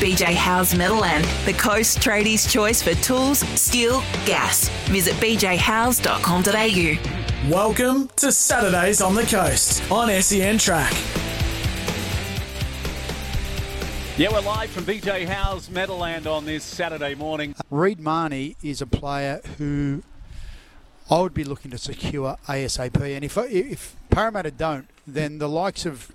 BJ Howes Meadowland, the Coast Tradies' choice for tools, steel, gas. Visit bjhowes.com.au. Welcome to Saturdays on the Coast on SEN Track. Yeah, we're live from BJ Howes Meadowland on this Saturday morning. Reed Mahoney is a player who I would be looking to secure ASAP. And if if Parramatta don't, then the likes of,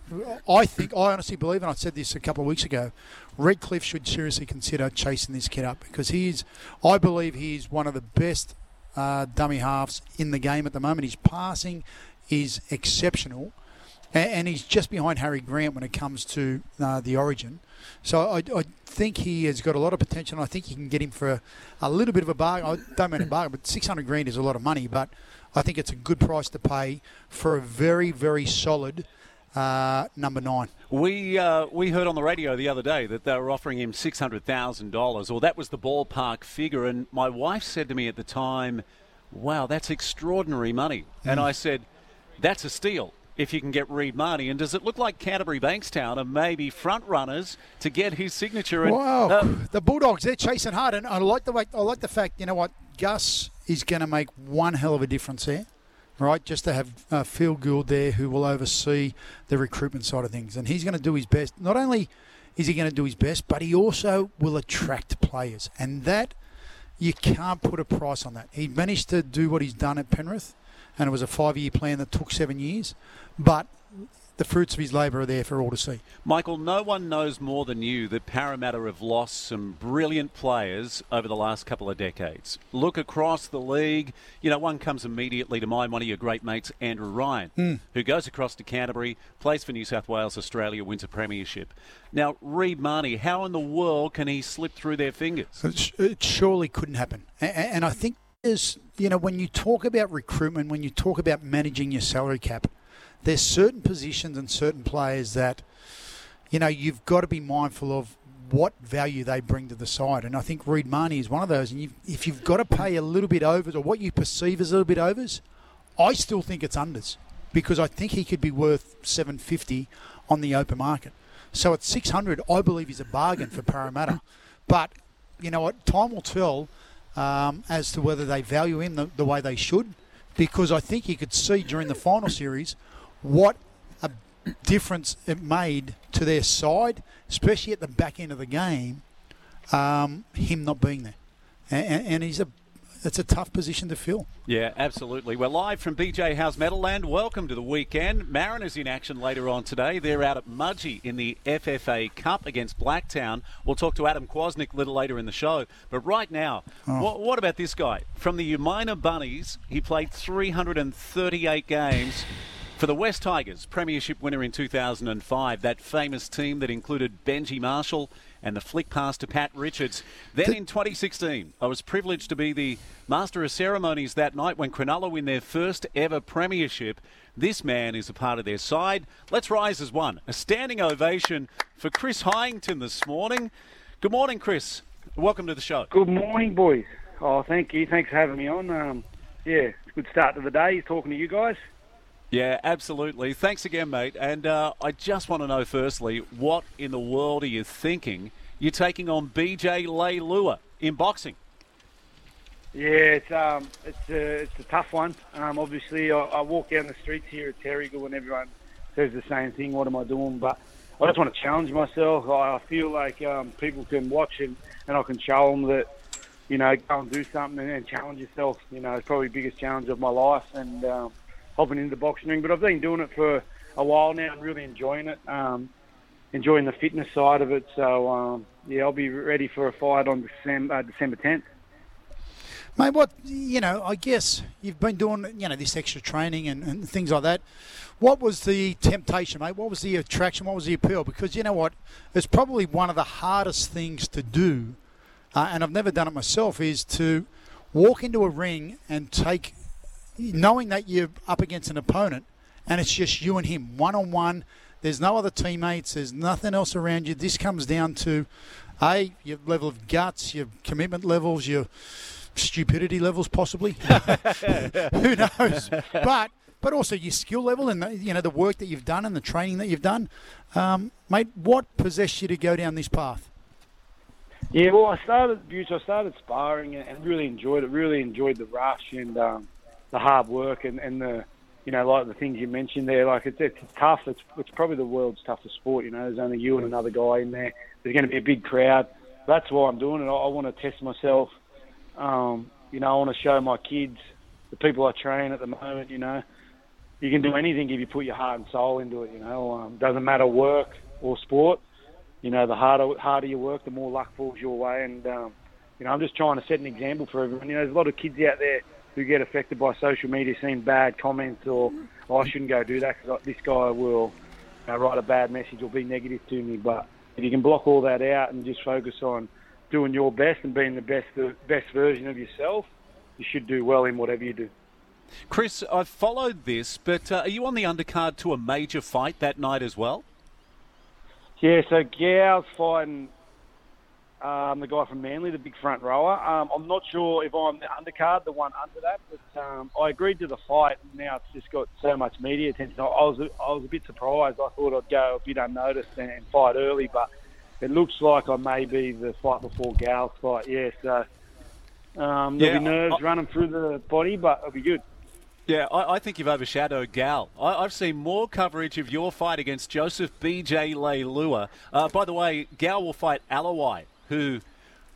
I think, I honestly believe, and I said this a couple of weeks ago, Redcliffe should seriously consider chasing this kid up because he's, I believe he's one of the best uh, dummy halves in the game at the moment. His passing is exceptional, and, and he's just behind Harry Grant when it comes to uh, the origin. So I, I, think he has got a lot of potential. And I think you can get him for a, a little bit of a bargain. I don't mean a bargain, but 600 grand is a lot of money. But I think it's a good price to pay for a very, very solid uh, number nine. We uh, we heard on the radio the other day that they were offering him six hundred thousand dollars, or that was the ballpark figure. And my wife said to me at the time, "Wow, that's extraordinary money." Mm. And I said, "That's a steal." If you can get Reed Mahoney, and does it look like Canterbury Bankstown are maybe front runners to get his signature? And, wow, uh, the Bulldogs they're chasing hard, and I like the way, I like the fact. You know what, Gus is going to make one hell of a difference there right? Just to have uh, Phil Gould there who will oversee the recruitment side of things. And he's going to do his best. Not only is he going to do his best, but he also will attract players. And that, you can't put a price on that. He managed to do what he's done at Penrith, and it was a five year plan that took seven years. But the fruits of his labour are there for all to see. Michael, no one knows more than you that Parramatta have lost some brilliant players over the last couple of decades. Look across the league. You know, one comes immediately to mind, one of your great mates, Andrew Ryan, mm. who goes across to Canterbury, plays for New South Wales, Australia, wins a premiership. Now, Reed Mahoney, how in the world can he slip through their fingers? It surely couldn't happen. And I think is, you know, when you talk about recruitment, when you talk about managing your salary cap, there's certain positions and certain players that, you know, you've got to be mindful of what value they bring to the side. And I think Reed Mahoney is one of those. And you've, if you've got to pay a little bit overs or what you perceive as a little bit overs, I still think it's unders because I think he could be worth 750 on the open market. So at 600, I believe he's a bargain for Parramatta. But you know what? Time will tell um, as to whether they value him the, the way they should because I think you could see during the final series what a difference it made to their side, especially at the back end of the game, um, him not being there. And, and, he's a it's a tough position to fill. Yeah, absolutely. We're live from BJ House Meadowland. Welcome to the weekend. Mariners in action later on today. They're out at Mudgee in the FFA Cup against Blacktown. We'll talk to Adam Kwasnik a little later in the show. But right now, oh. what, what about this guy? From the Umina Bunnies, he played 338 games. For the West Tigers, Premiership winner in 2005, that famous team that included Benji Marshall and the flick pass to Pat Richards. Then in 2016, I was privileged to be the master of ceremonies that night when Cronulla win their first ever Premiership. This man is a part of their side. Let's rise as one. A standing ovation for Chris Heighington this morning. Good morning, Chris. Welcome to the show. Good morning, boys. Oh, thank you. Thanks for having me on. Um, yeah, it's a good start to the day talking to you guys. Yeah, absolutely. Thanks again, mate. And uh, I just want to know, firstly, what in the world are you thinking? You're taking on BJ Leilua in boxing. Yeah, it's um, it's a, it's a tough one. Um, obviously, I, I, walk down the streets here at Terrigal and everyone says the same thing. What am I doing? But I just want to challenge myself. I, feel like um, people can watch and, and I can show them that you know go and do something and, and challenge yourself. You know, it's probably the biggest challenge of my life and. Um, hopping into the boxing ring. But I've been doing it for a while now and really enjoying it, um, enjoying the fitness side of it. So um, yeah, I'll be ready for a fight on December uh, December 10th. Mate, what you know, I guess you've been doing you know this extra training and, and things like that. what was the temptation, mate? What was the attraction? What was the appeal? Because you know what, it's probably one of the hardest things to do, uh, and I've never done it myself. Is to walk into a ring and take, knowing that you're up against an opponent, and it's just you and him, one on one. There's no other teammates. There's nothing else around you. This comes down to, a your level of guts, your commitment levels, your stupidity levels, possibly. Who knows? But but also your skill level and the, you know the work that you've done and the training that you've done, um, mate. What possessed you to go down this path? Yeah, well, I started. I started sparring and really enjoyed it. Really enjoyed the rush and um, the hard work and, and the you know like the things you mentioned there. Like it's, it's tough. It's it's probably the world's toughest sport. You know, there's only you and another guy in there. There's going to be a big crowd. That's why I'm doing it. I, I want to test myself. Um, you know, I want to show my kids, the people I train at the moment. You know, you can do anything if you put your heart and soul into it. You know, um, doesn't matter work or sport. You know, the harder harder you work, the more luck falls your way. And um, you know, I'm just trying to set an example for everyone. You know, there's a lot of kids out there who get affected by social media, seeing bad comments or oh, I shouldn't go do that because this guy will you know, write a bad message or be negative to me. But if you can block all that out and just focus on doing your best and being the best the best version of yourself, you should do well in whatever you do. Chris, I've followed this, but uh, are you on the undercard to a major fight that night as well? Yeah, so Gal's fighting um, the guy from Manly, the big front rower. Um, I'm not sure if I'm the undercard, the one under that, but um, I agreed to the fight. And now it's just got so much media attention. I, was I was a bit surprised. I thought I'd go a bit unnoticed and, and fight early, but it looks like I may be the fight before Gal's fight. Yeah, so um, there'll Yeah, be nerves I- running through the body, but it'll be good. Yeah, I, I think you've overshadowed Gal. I, I've seen more coverage of your fight against Joseph BJ Leilua. Uh, by the way, Gal will fight Aloiai, who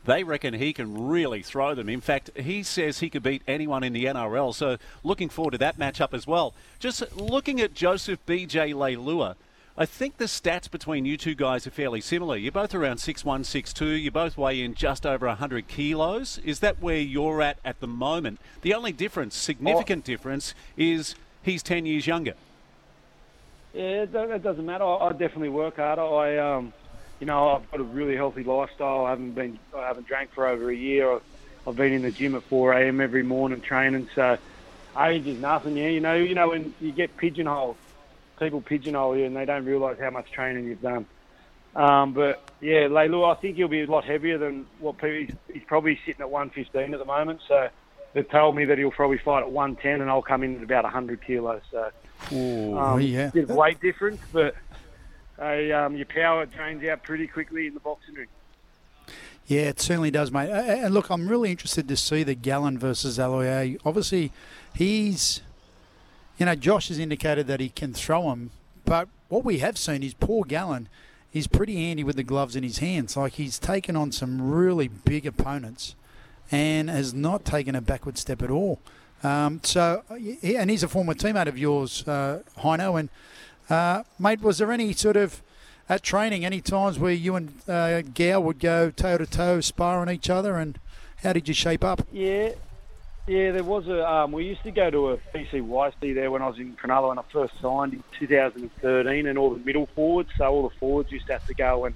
they reckon he can really throw them. In fact, he says he could beat anyone in the NRL. So looking forward to that matchup as well. Just looking at Joseph BJ Leilua, I think the stats between you two guys are fairly similar. You're both around 6'1", 6'2". You both weigh in just over 100 kilos. Is that where you're at at the moment? The only difference, significant difference, is he's 10 years younger. Yeah, that doesn't matter. I, I definitely work harder. I, um, you know, I've got a really healthy lifestyle. I haven't been, I haven't drank for over a year. I've, I've been in the gym at 4 a.m. every morning training. So age is nothing. Yeah, you know, you know when you get pigeonholed, people pigeonhole you and they don't realise how much training you've done. Um, but yeah, Leilu, I think he'll be a lot heavier than what people. He's, he's probably sitting at 115 at the moment. So they've told me that he'll probably fight at 110, and I'll come in at about 100 kilos. So um, yeah. bit of weight difference, but um, your power drains out pretty quickly in the boxing ring. Yeah, it certainly does, mate. And look, I'm really interested to see the Gallen versus Aloy. Obviously, he's, you know, Josh has indicated that he can throw him, but what we have seen is Paul Gallen is pretty handy with the gloves in his hands. Like he's taken on some really big opponents and has not taken a backward step at all. Um, so, and he's a former teammate of yours, uh, Heino. And, uh, mate, was there any sort of at training, any times where you and uh, Gal would go toe to toe, spar on each other, and how did you shape up? Yeah, yeah. There was a. Um, we used to go to a PCYC there when I was in Cronulla when I first signed in 2013, and all the middle forwards. So all the forwards used to have to go and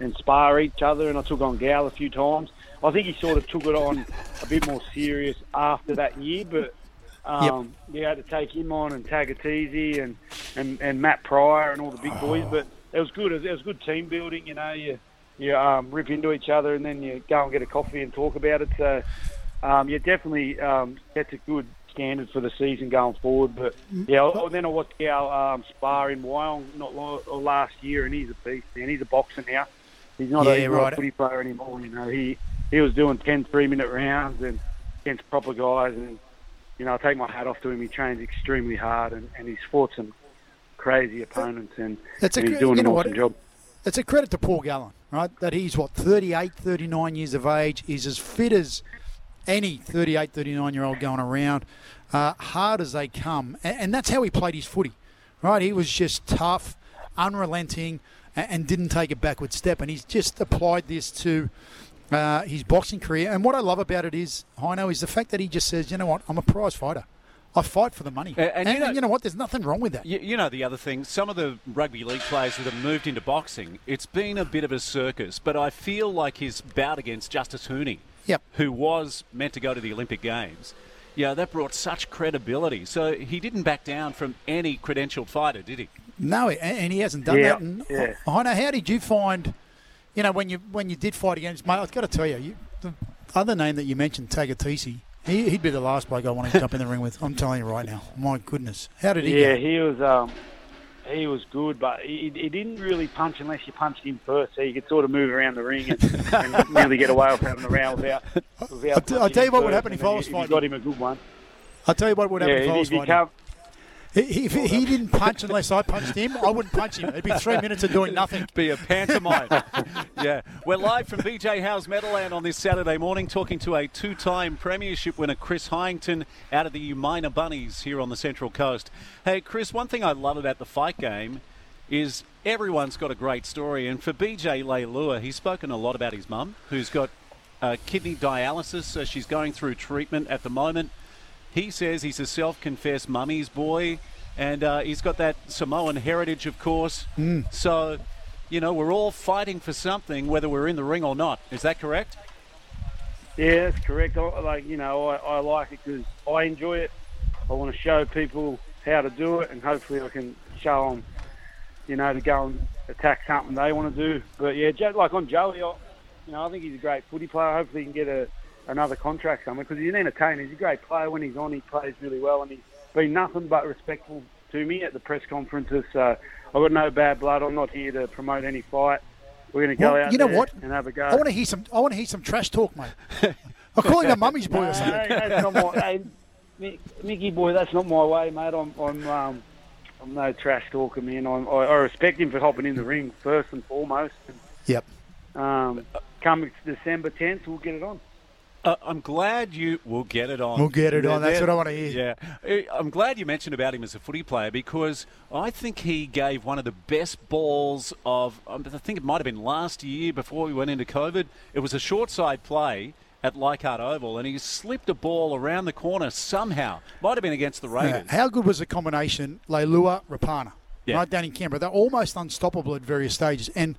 and spar each other, and I took on Gal a few times. I think he sort of took it on a bit more serious after that year, but. Um, You had to take him on and Tagataese and, and, and Matt Prior and all the big boys, but it was good. It was, it was good team building. You know, you you um, rip into each other and then you go and get a coffee and talk about it. So um, yeah, definitely um, that's a good standard for the season going forward. But yeah, I- then I watched our um, spar in Wyong not long, last year, and he's a beast. Man, he's a boxer now. He's not, Yeah, a, he's not a footy player anymore. You know, he he was doing 10 three minute rounds and against proper guys, and you know, I take my hat off to him. He trains extremely hard, and, and he's fought some crazy opponents, and, That's a he's doing you an know what? awesome job. It's a credit to Paul Gallen, right? That he's, what, 38, 39 years of age, is as fit as any 38, 39 year old going around, uh, hard as they come. And, and that's how he played his footy, right? He was just tough, unrelenting, and, and didn't take a backward step. And he's just applied this to uh, his boxing career. And what I love about it is, Heino, is the fact that he just says, you know what, I'm a prize fighter. I fight for the money. A- and and, you know- and you know what? There's nothing wrong with that. You, you know the other thing, some of the rugby league players that have moved into boxing, it's been a bit of a circus. But I feel like his bout against Justis Huni, Yep. who was meant to go to the Olympic Games, yeah, that brought such credibility. So he didn't back down from any credentialed fighter, did he? No, and, and he hasn't done Yeah, that. And yeah. I know. How did you find? You know, when you when you did fight against, mate, I've got to tell you, you the other name that you mentioned, Tagataese, he, he'd be the last bloke I want to jump in the ring with. I'm telling you right now. My goodness, how did he? Yeah, go? he was um, he was good, but he, he didn't really punch unless you punched him first, so you could sort of move around the ring and, and really get away with having a round without. without t- I'll tell you what would happen if I was fighting got him a good one. I'll tell you what would happen Yeah, if I was fighting. He- he didn't punch unless I punched him, I wouldn't punch him. It'd be three minutes of doing nothing. Be a pantomime. yeah. We're live from BJ Howe's Meadowland on this Saturday morning, talking to a two time Premiership winner, Chris Heighington, out of the Umina Bunnies here on the Central Coast. Hey, Chris, one thing I love about the fight game is everyone's got a great story. And for BJ Leilua, he's spoken a lot about his mum, who's got uh, kidney dialysis, so she's going through treatment at the moment. He says he's a self confessed mummy's boy, and uh, he's got that Samoan heritage, of course. So, you know, we're all fighting for something, whether we're in the ring or not. Is that correct? Yeah, that's correct. I, like you know, I, I like it because I enjoy it. I want to show people how to do it, and hopefully, I can show them, you know, to go and attack something they want to do. But yeah, like on Joey, I, you know, I think he's a great footy player. Hopefully, he can get a another contract somewhere because he's an entertainer. He's a great player. When he's on, he plays really well, and he's been nothing but respectful to me at the press conferences. So I've got no bad blood. I'm not here to promote any fight. We're going to go Well, out you know there what? and have a go. I want to hear some. I want to hear some trash talk, mate. I call him a mummy's boy or something. no, that's not my. Hey, Mi- Mickey boy, that's not my way, mate. I'm, I'm, um, I'm no trash talker, man. I'm, I, I respect him for hopping in the ring first and foremost. Yep. Um, come December 10th, we'll get it on. Uh, I'm glad you will get it on. We'll get it on. That's what I want to hear. Yeah. Uh, I'm glad you mentioned about him as a footy player because I think he gave one of the best balls of, um, I think it might have been last year before we went into COVID. It was a short side play at Leichhardt Oval and he slipped a ball around the corner somehow. Might have been against the Yeah. Raiders. How good was the combination, Leilua, Rapana? Yeah. Right down in Canberra. They're almost unstoppable at various stages. And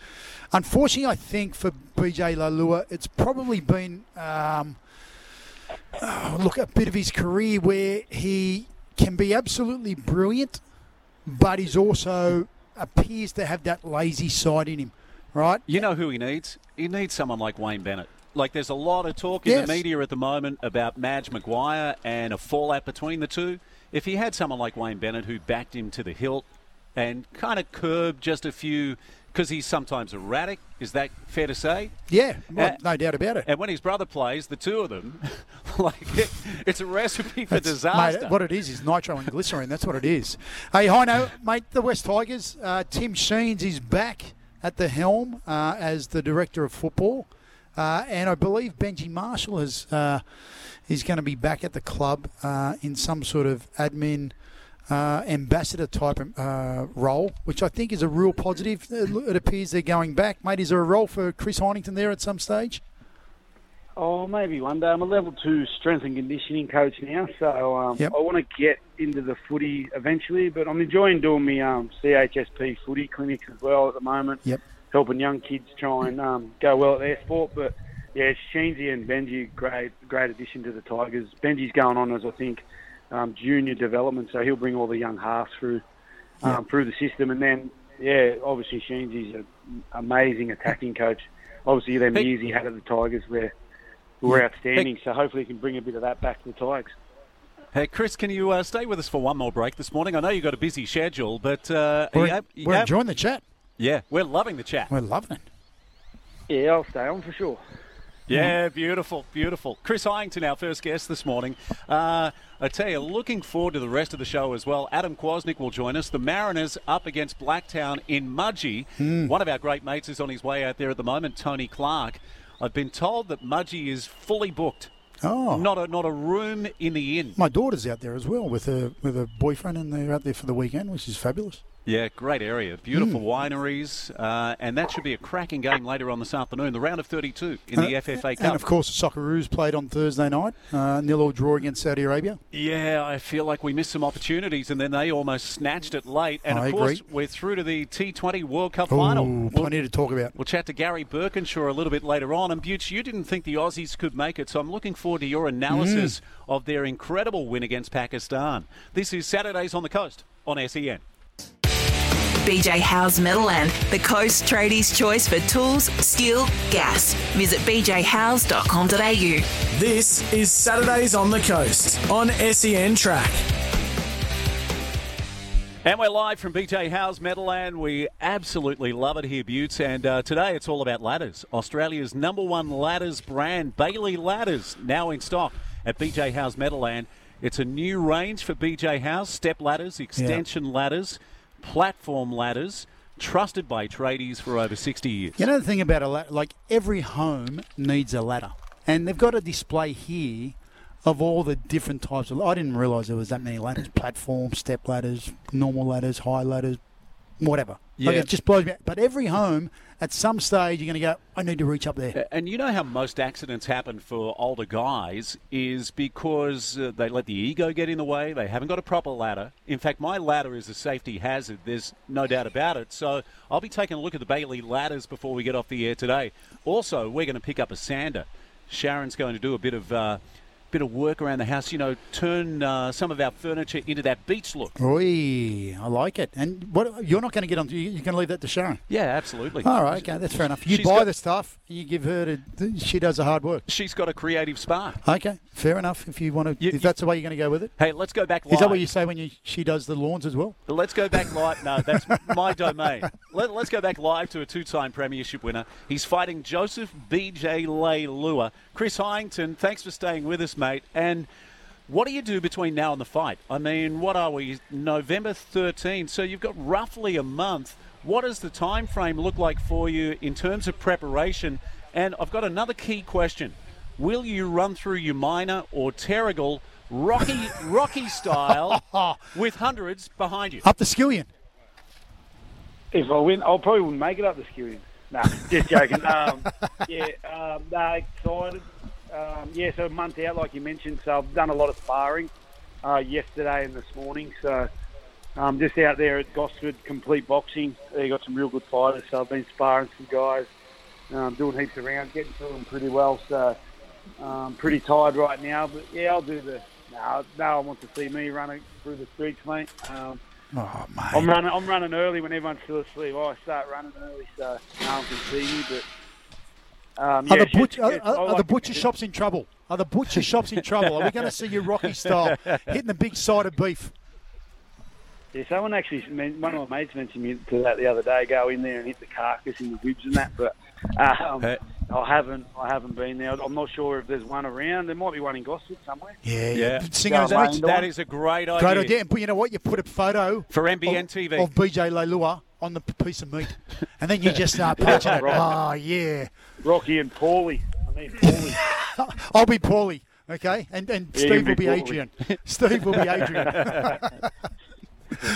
unfortunately, I think for BJ Leilua, it's probably been, um, oh, look, a bit of his career where he can be absolutely brilliant, but he's also appears to have that lazy side in him, right? You know who he needs? He needs someone like Wayne Bennett. Like, there's a lot of talk in Yes. the media at the moment about Madge Maguire and a fallout between the two. If he had someone like Wayne Bennett who backed him to the hilt and kind of curb just a few, because he's sometimes erratic, is that fair to say? Yeah, well, Uh, no doubt about it. And when his brother plays, the two of them, like, it, it's a recipe for That's- disaster. Mate, what it is is nitro and glycerine. That's what it is. Hey, Heino, mate, the West Tigers. Uh, Tim Sheens is back at the helm uh, as the director of football, uh, and I believe Benji Marshall is uh, is going to be back at the club uh, in some sort of admin. Uh, ambassador type uh, role, which I think is a real positive. It, it appears they're going back, mate. Is there a role for Chris Heighington there at some stage? Oh, maybe one day. I'm a level two strength and conditioning coach now, so um, Yep. I want to get into the footy eventually. But I'm enjoying doing my um, CHSP footy clinics as well at the moment. Yep. helping young kids try and um, go well at their sport. But yeah, Sheensy and Benji, great, great addition to the Tigers. Benji's going on as I think um, junior development, so he'll bring all the young halves through um, through the system. And then yeah, obviously Sheensy's an amazing attacking coach. Obviously, them Hey- years he had at the Tigers were were outstanding. So hopefully, he can bring a bit of that back to the Tigers. Hey, Chris, can you uh, stay with us for one more break this morning? I know you've got a busy schedule, but uh, We're, you we're have- enjoying the chat. yeah, we're loving the chat. We're loving it. Yeah, I'll stay on for sure. Yeah, beautiful, beautiful. Chris Heighington, our first guest this morning. Uh, I tell you, looking forward to the rest of the show as well. Adam Kwasnik will join us. The Mariners up against Blacktown in Mudgee. One of our great mates is on his way out there at the moment, Tony Clark. I've been told that Mudgee is fully booked. Oh. Not a not a room in the inn. My daughter's out there as well with her with her boyfriend, and they're out there for the weekend, which is fabulous. Yeah, great area. Beautiful wineries. Uh, and that should be a cracking game later on this afternoon. The round of 32 in the Uh, FFA Cup. And of course, the Socceroos played on Thursday night, uh, nil all draw against Saudi Arabia. Yeah, I feel like we missed some opportunities and then they almost snatched it late. And I of course, agree. we're through to the T20 World Cup final. Ooh, We'll- plenty to talk about. We'll chat to Gary Birkinshaw a little bit later on. And Butch, you didn't think the Aussies could make it, so I'm looking forward to your analysis Mm. of their incredible win against Pakistan. This is Saturdays on the Coast on SEN. BJ Howe's Meadowland, the Coast Tradies' choice for tools, steel, gas. Visit bjhowes.com.au. This is Saturdays on the Coast on SEN Track. And we're live from BJ Howe's Meadowland. We absolutely love it here, Buttes. And uh, today it's all about ladders. Australia's number one ladders brand, Bailey Ladders, now in stock at BJ Howe's Meadowland. It's a new range for BJ House step ladders, extension ladders, platform ladders, trusted by tradies for over 60 years. You know the thing about a ladder, like every home needs a ladder, and they've got a display here of all the different types of. I didn't realise there was that many ladders: platform, step ladders, normal ladders, high ladders, whatever. Like Yeah. it just blows me. out. But every home, at some stage, you're going to go. I need to reach up there. And you know how most accidents happen for older guys is because uh, they let the ego get in the way. They haven't got a proper ladder. In fact, my ladder is a safety hazard. There's no doubt about it. So I'll be taking a look at the Bailey ladders before we get off the air today. Also, we're going to pick up a sander. Sharon's going to do a bit of. Uh, Bit of work around the house, you know, turn uh, some of our furniture into that beach look. Oi, I like it. And what you're not going to get on. you- You're going to leave that to Sharon. Yeah, absolutely. All right, okay, that's fair enough. You She's buy got- the stuff, you give her to. She does the hard work. She's got a creative spark. Okay, fair enough. If you want to, You- if that's the way you're going to go with it. Hey, let's go back live. Is that what you say when you she does the lawns as well? Let's go back live. No, that's my domain. Let, us go back live to a two-time premiership winner. He's fighting Joseph B.J. Leilua. Chris Heighington, thanks for staying with us, mate. And what do you do between now and the fight? I mean, what are we? November 13. So you've got roughly a month. What does the time frame look like for you in terms of preparation? And I've got another key question. Will you run through your minor or Terrigal Rocky Rocky style with hundreds behind you? Up the skillion. If I win, I probably wouldn't make it up the skillion. Nah, just joking. um, yeah, um, no, excited. Um, yeah, so a month out, like you mentioned. So I've done a lot of sparring uh, yesterday and this morning. So um, just out there at Gosford, complete boxing. They got some real good fighters. So I've been sparring some guys, um, doing heaps of rounds, getting through them pretty well. So um, pretty tired right now. But yeah, I'll do the. No, no one wants to see me running through the streets, mate. Um, Oh mate. I'm running. I'm running early when everyone's still asleep. I start running early so no one can see me. But um, Are yeah, the, butch, are, are- I are the butcher shops in trouble? Are the butcher shops in trouble? Are we going to see you Rocky style hitting the big side of beef? Yeah, someone actually, one of my mates mentioned me to that the other day. Go in there and hit the carcass in the ribs and that. But um, Hey. I haven't. I haven't been there. I'm not sure if there's one around. There might be one in Gosford somewhere. Yeah, Yeah. Singers Yeah, Beach. mate. That is a great idea. Great idea. And you know what? You put a photo For NBN of, TV. of BJ Leilua on the piece of meat, and then you just start punching it. Oh yeah, Rocky and Paulie. I mean Paulie. I'll be Paulie. Okay, and and Yeah, Steve you'll will be be Adrian. Steve will be Adrian.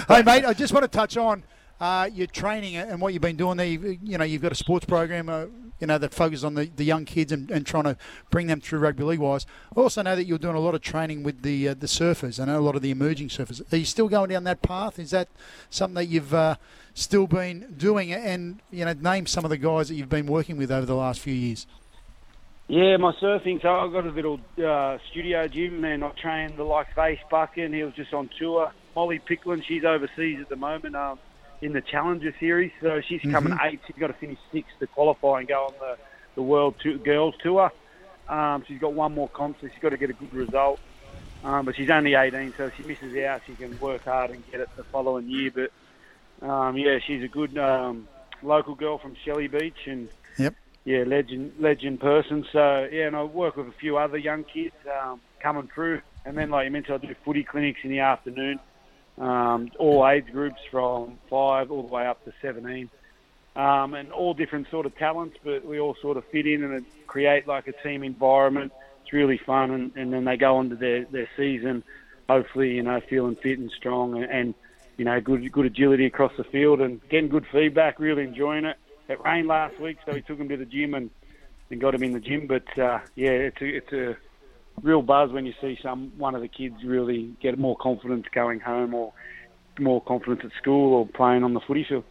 hey mate, I just want to touch on uh, your training and what you've been doing there. You, you know, you've got a sports program. Uh, you know that focus on the, the young kids and, and trying to bring them through rugby league wise. I also know that you're doing a lot of training with the uh, the surfers. I know a lot of the emerging surfers. Are you still going down that path? Is that something that you've uh, still been doing? And you know, name some of the guys that you've been working with over the last few years. Yeah, my surfing. So I've got a little uh, studio gym, and I train the likes of Ace Buchan. He was just on tour. Molly Picklum, she's overseas at the moment um, in the Challenger Series. So she's coming eighth. She's got to finish sixth to qualify and go on the, the World Tour, Girls Tour. Um, she's got one more comp, so she's got to get a good result. Um, but she's only 18, so if she misses out, she can work hard and get it the following year. But um, yeah, she's a good um, local girl from Shelly Beach, and Yep. yeah, legend, legend person. So yeah, and I work with a few other young kids um, coming through, and then like you mentioned, I do footy clinics in the afternoon, um, all age groups from five all the way up to seventeen, um, and all different sort of talents, but we all sort of fit in and create like a team environment. It's really fun, and, and then they go on to their their season, hopefully you know feeling fit and strong, and, and you know, good good agility across the field and getting good feedback. Really enjoying it. It rained last week, so we took him to the gym and, and got him in the gym. But uh, yeah, it's a, it's a real buzz when you see some one of the kids really get more confidence going home or more confidence at school or playing on the footy field.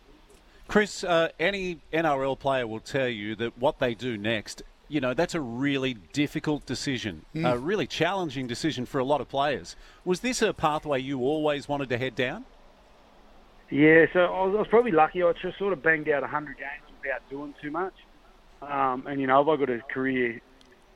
Chris, uh, any NRL player will tell you that what they do next, you know, that's a really difficult decision, mm. a really challenging decision for a lot of players. Was this a pathway you always wanted to head down? Yeah, so I was, I was probably lucky. I just sort of banged out 100 games without doing too much. Um, and, you know, if I got a career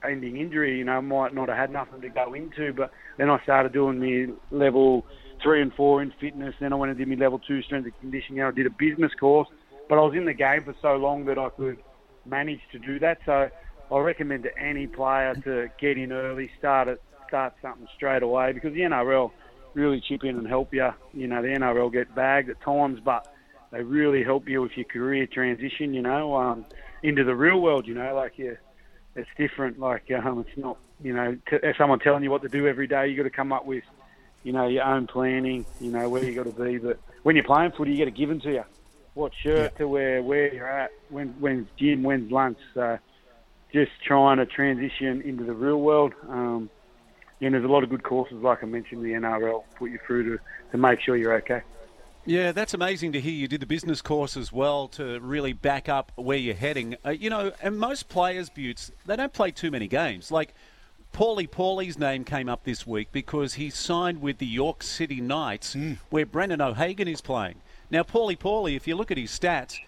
ending injury, you know, might not have had nothing to go into. But then I started doing the level three and four in fitness. Then I went and did my level two strength and conditioning. I did a business course, but I was in the game for so long that I could manage to do that. So I recommend to any player to get in early, start it, start something straight away because the NRL really chip in and help you. You know, the NRL get bagged at times, but they really help you with your career transition. You know, um, into the real world. You know, like you it's different. Like um, it's not, you know, t- someone telling you what to do every day. You got to come up with, you know, your own planning. You know where you got to be. But when you're playing footy, you get it given to you. What shirt yeah. to wear, where you're at, when when's gym, when's lunch. So just trying to transition into the real world. Um, and there's a lot of good courses, like I mentioned, the NRL put you through to, to make sure you're okay. Yeah, that's amazing to hear. You did the business course as well to really back up where you're heading. Uh, you know, and most players, Buttes, they don't play too many games. Like, Pauli Pauli's name came up this week because he signed with the York City Knights, mm. where Brendan O'Hagan is playing. Now, Pauli Pauli, if you look at his stats,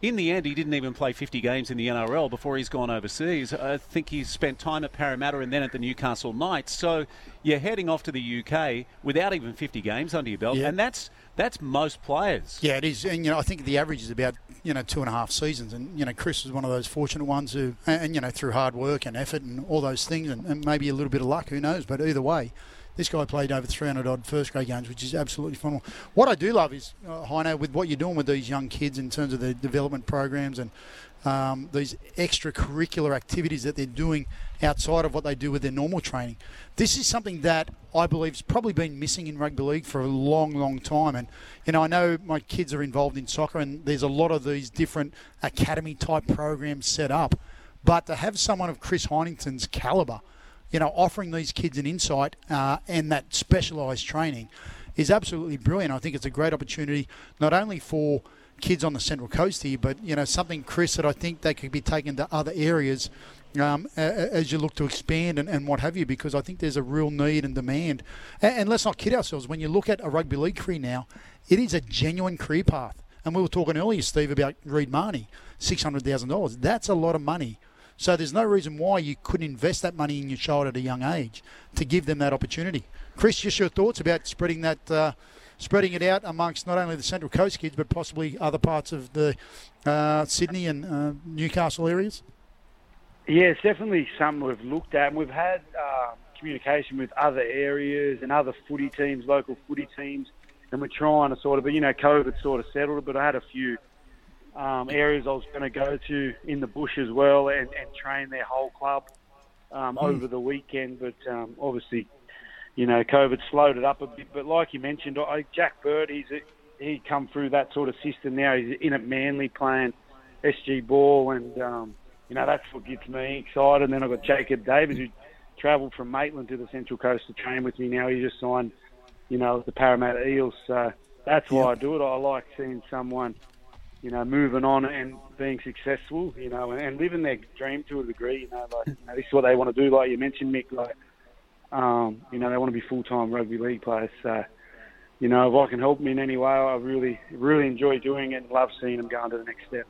in the end, he didn't even play 50 games in the NRL before he's gone overseas. I think he spent time at Parramatta and then at the Newcastle Knights. So you're heading off to the UK without even 50 games under your belt, yeah. and that's that's most players. Yeah, it is. And you know, I think the average is about you know two and a half seasons. And you know, Chris was one of those fortunate ones who, and you know, through hard work and effort and all those things, and, and maybe a little bit of luck, who knows? But either way, this guy played over 300 odd first grade games, which is absolutely phenomenal. What I do love is, uh, Heino, with what you're doing with these young kids in terms of the development programs and um, these extracurricular activities that they're doing outside of what they do with their normal training. This is something that I believe has probably been missing in rugby league for a long, long time. And, you know, I know my kids are involved in soccer and there's a lot of these different academy type programs set up. But to have someone of Chris Heighington's calibre, you know, offering these kids an insight uh, and that specialised training is absolutely brilliant. I think it's a great opportunity not only for kids on the Central Coast here, but you know something, Chris, that I think they could be taken to other areas um, as you look to expand and, and, what have you, because I think there's a real need and demand. And, and, let's not kid ourselves. When you look at a rugby league career now, it is a genuine career path. And we were talking earlier, Steve, about Reed Mahoney, six hundred thousand dollars. That's a lot of money so there's no reason why you couldn't invest that money in your child at a young age to give them that opportunity. Chris, just your thoughts about spreading that, uh, spreading it out amongst not only the Central Coast kids but possibly other parts of the uh, Sydney and uh, Newcastle areas. Yeah, it's definitely something we've looked at. We've had uh, communication with other areas and other footy teams, local footy teams, and we're trying to sort of, but you know, COVID sort of settled it. But I had a few um, areas I was going to go to in the bush as well and, and train their whole club um, mm. over the weekend. But um, obviously, you know, COVID slowed it up a bit. But like you mentioned, I, Jack Bird, he's a, he come through that sort of system now. He's in at Manly playing SG ball, and um, you know that's what gets me excited. And then I've got Jacob Davis who travelled from Maitland to the Central Coast to train with me. Now he just signed, you know, the Parramatta Eels. So that's why I do it. I like seeing someone you know, moving on and being successful, you know, and living their dream to a degree. You know, like you know, this is what they want to do. Like you mentioned, Mick, like um, you know, they want to be full time rugby league players. So, you know, if I can help them in any way, I really, really enjoy doing it and love seeing them going to the next step.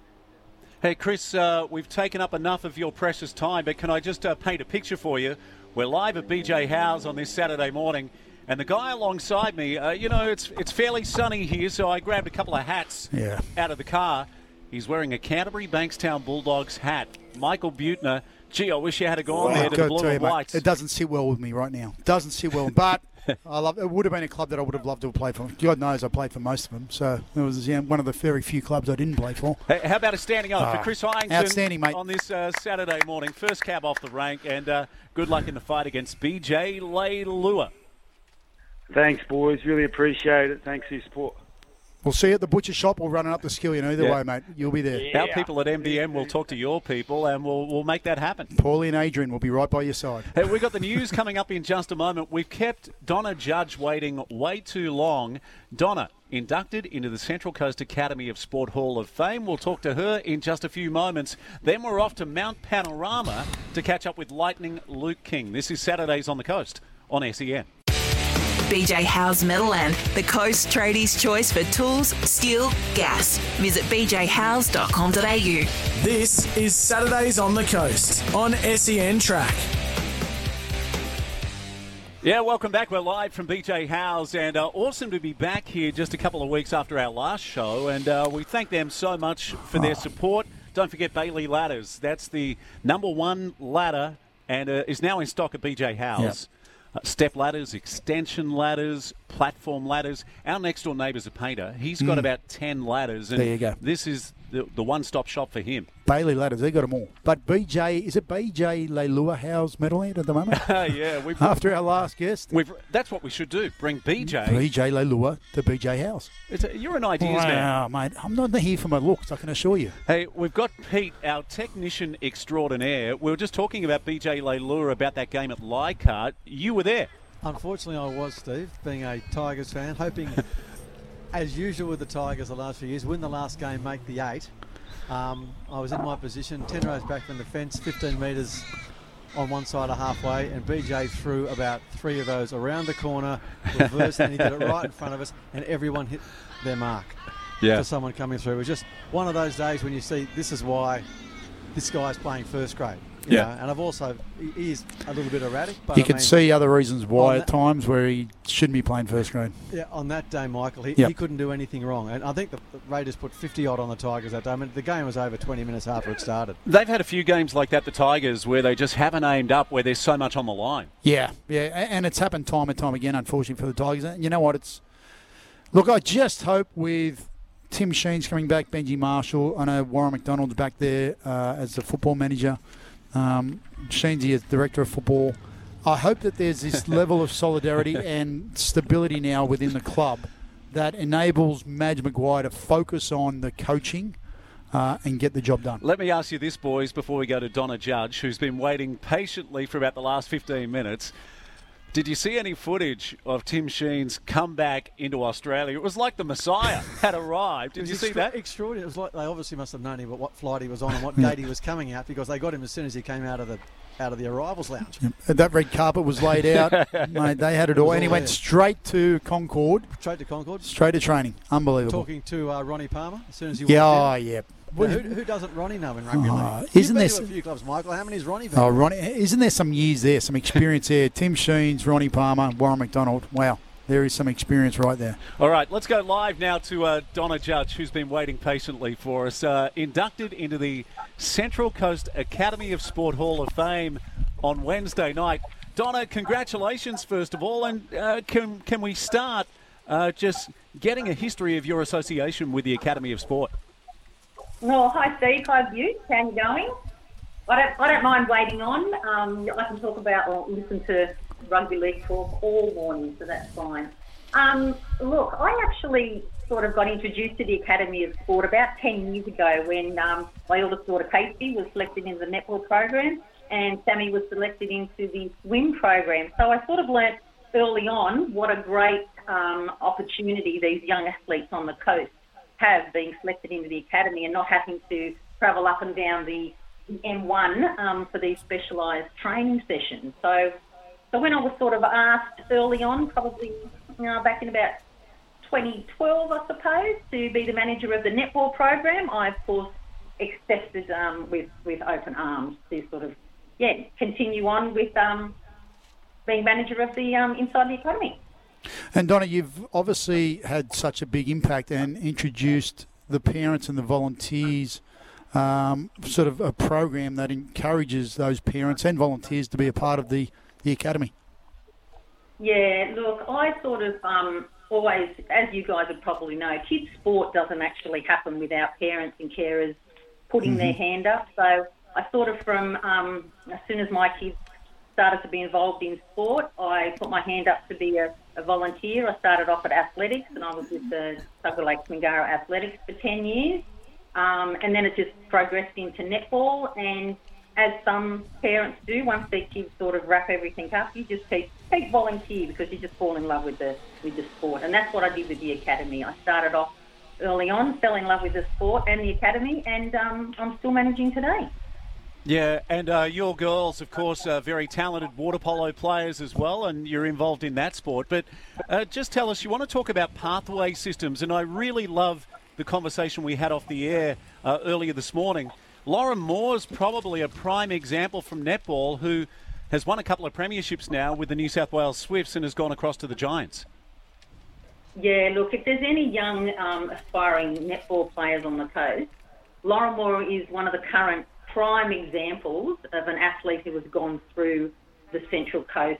Hey, Chris, uh, we've taken up enough of your precious time, but can I just uh, paint a picture for you? We're live at BJ Howe's on this Saturday morning. And the guy alongside me, uh, you know, it's it's fairly sunny here, so I grabbed a couple of hats yeah. out of the car. He's wearing a Canterbury Bankstown Bulldogs hat. Michael Buettner. Gee, I wish you had gone there to blue and whites. It doesn't sit well with me right now. It doesn't sit well, but. I love. It would have been a club that I would have loved to have played for. God knows I played for most of them, so it was yeah, one of the very few clubs I didn't play for. Hey, how about a standing uh, for ah, Chris? Outstanding, mate. On this uh, Saturday morning, first cab off the rank, and uh, good luck in the fight against BJ Leilua. Thanks, boys. Really appreciate it. Thanks for your support. We'll see you at the butcher shop or running up the skill. You know, either Yeah. way, mate, you'll be there. Our people at MDM will talk to your people and we'll, we'll make that happen. Paulie and Adrian will be right by your side. Hey, we've got the news coming up in just a moment. We've kept Donna Judge waiting way too long. Donna, inducted into the Central Coast Academy of Sport Hall of Fame. We'll talk to her in just a few moments. Then we're off to Mount Panorama to catch up with Lightning Luke King. This is Saturdays on the Coast on E SEN. BJ Howe's Meadowland, the Coast Tradies' choice for tools, steel, gas. Visit bjhowes.com.au. This is Saturdays on the Coast on SEN Track. Yeah, welcome back. We're live from BJ House, and uh, awesome to be back here just a couple of weeks after our last show. And uh, we thank them so much for their support. Don't forget Bailey Ladders. That's the number one ladder and uh, is now in stock at BJ House. Uh, step ladders, extension ladders, platform ladders. Our next door neighbour's a painter. He's got about 10 ladders. And There you go. This is the, the one stop shop for him. Bailey Ladders, they got them all. But BJ, is it BJ Leilua House Meadowland at the moment? yeah, we've, After our last guest, we've, that's what we should do. Bring BJ. BJ Leilua to BJ House. It's a, you're an ideas man. Wow, mate, I'm not here for my looks. I can assure you. Hey, we've got Pete, our technician extraordinaire. We were just talking about BJ Leilua about that game at Leichhardt. You were there. Unfortunately, I was, Steve, being a Tigers fan, hoping, as usual with the Tigers the last few years, win the last game, make the eight. Um, I was in my position, 10 rows back from the fence, 15 metres on one side of halfway, and BJ threw about three of those around the corner, reversed, and he did it right in front of us, and everyone hit their mark yeah. for someone coming through. It was just one of those days when you see this is why this guy's playing first grade. You Yeah. know, and I've also, he- he is a little bit erratic, but You I can mean, see other reasons why at that- times where he shouldn't be playing first grade. Yeah, on that day, Michael, he, Yep. he couldn't do anything wrong. And I think the the Raiders put 50 odd on the Tigers that day. I mean, the game was over 20 minutes after it started. They've had a few games like that, the Tigers, where they just haven't aimed up, where there's so much on the line. Yeah, yeah, and it's happened time and time again, unfortunately, for the Tigers. And you know what? It's look. I just hope with Tim Sheen's coming back, Benji Marshall. I know Warren McDonald's back there uh, as the football manager. Um, Sheen's as director of football. I hope that there's this level of solidarity and stability now within the club that enables Madge Maguire to focus on the coaching uh, and get the job done. Let me ask you this, boys, before we go to Donna Judge, who's been waiting patiently for about the last 15 minutes. Did you see any footage of Tim Sheen's comeback into Australia? It was like the Messiah had arrived. Did you was see extra- that? Extraordinary. It was like they obviously must have known him, but what flight he was on and what gate he was coming out because they got him as soon as he came out of the out of the arrivals lounge. And that red carpet was laid out, mate. They had it all, and he all went there. straight to Concord. Straight to Concord, Straight to training. Unbelievable. talking to uh, Ronnie Palmer as soon as he yeah, oh, walked yeah. In. Now, who, who doesn't Ronnie know in rugby Oh, league? isn't You've been there to some- a few clubs, Michael? How many's Ronnie been? Oh, Ronnie, isn't there some years there, some experience there? Tim Sheens, Ronnie Palmer, Warren McDonald. Wow, there is some experience right there. All right, let's go live now to uh, Donna Judge, who's been waiting patiently for us. Uh, inducted into the Central Coast Academy of Sport Hall of Fame on Wednesday night. Donna, congratulations, first of all, and uh, can, can we start uh, just getting a history of your association with the Academy of Sport? Well, hi Steve, hi Butte. How are you going? I don't, I don't mind waiting on. Um, I can talk about or listen to rugby league talk all morning, so that's fine. Um, look, I actually sort of got introduced to the Academy of Sport about 10 years ago when um, my oldest daughter Casey was selected in the netball program and Sammy was selected into the swim program. So I sort of learnt early on what a great um, opportunity these young athletes on the coast have being selected into the academy and not having to travel up and down the M1 um, for these specialised training sessions. So, so when I was sort of asked early on, probably you know, back in about 2012, I suppose, to be the manager of the netball program, I of course accepted um, with with open arms to sort of yeah continue on with um, being manager of the um, inside the academy. And Donna, you've obviously had such a big impact and introduced the parents and the volunteers. Um, sort of a program that encourages those parents and volunteers to be a part of the, the academy. Yeah, look, I sort of um, always, as you guys would probably know, kids' sport doesn't actually happen without parents and carers putting their hand up. So I sort of, from um, as soon as my kids started to be involved in sport, I put my hand up to be a, a volunteer. I started off at athletics, and I was with the Tuggerah Lake Mingara Athletics for 10 years. Um, and then it just progressed into netball. And as some parents do, once their kids sort of wrap everything up, you just keep, keep volunteer because you just fall in love with the with the sport. And that's what I did with the academy. I started off early on, fell in love with the sport and the academy, and um, I'm still managing today. Yeah, and uh, your girls, of course, are very talented water polo players as well, and you're involved in that sport. But uh, just tell us, you want to talk about pathway systems, and I really love the conversation we had off the air uh, earlier this morning. Lauren Moore's probably a prime example from netball who has won a couple of premierships now with the New South Wales Swifts and has gone across to the Giants. Yeah, look, if there's any young um, aspiring netball players on the coast, Lauren Moore is one of the current prime examples of an athlete who has gone through the Central Coast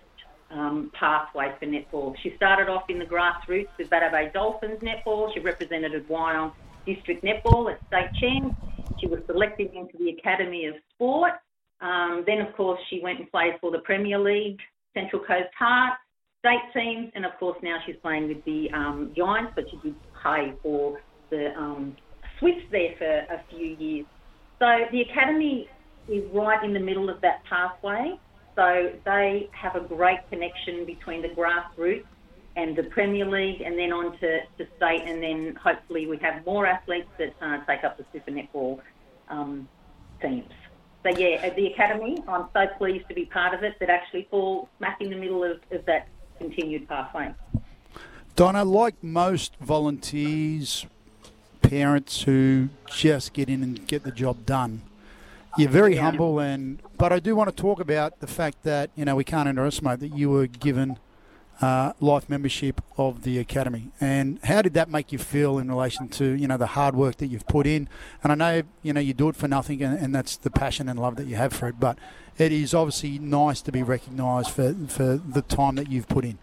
um, pathway for netball. She started off in the grassroots with Bateau Bay Dolphins netball. She represented Wyong District Netball at state champs. She was selected into the Academy of Sport. Um, then, of course, she went and played for the Premier League, Central Coast Heart, state teams, and of course now she's playing with the um, Giants, but she did play for the um, Swifts there for a few years. So the academy is right in the middle of that pathway. So they have a great connection between the grassroots and the Premier League, and then on to, to state, and then hopefully we have more athletes that uh, take up the Super Netball um, teams. So yeah, at the academy, I'm so pleased to be part of it that actually fall smack in the middle of, of that continued pathway. Donna, like most volunteers, parents who just get in and get the job done, you're very Yeah. humble and but I do want to talk about the fact that you know we can't underestimate that you were given uh, life membership of the academy and how did that make you feel in relation to you know the hard work that you've put in and I know you know you do it for nothing and, and that's the passion and love that you have for it but it is obviously nice to be recognised for for the time that you've put in.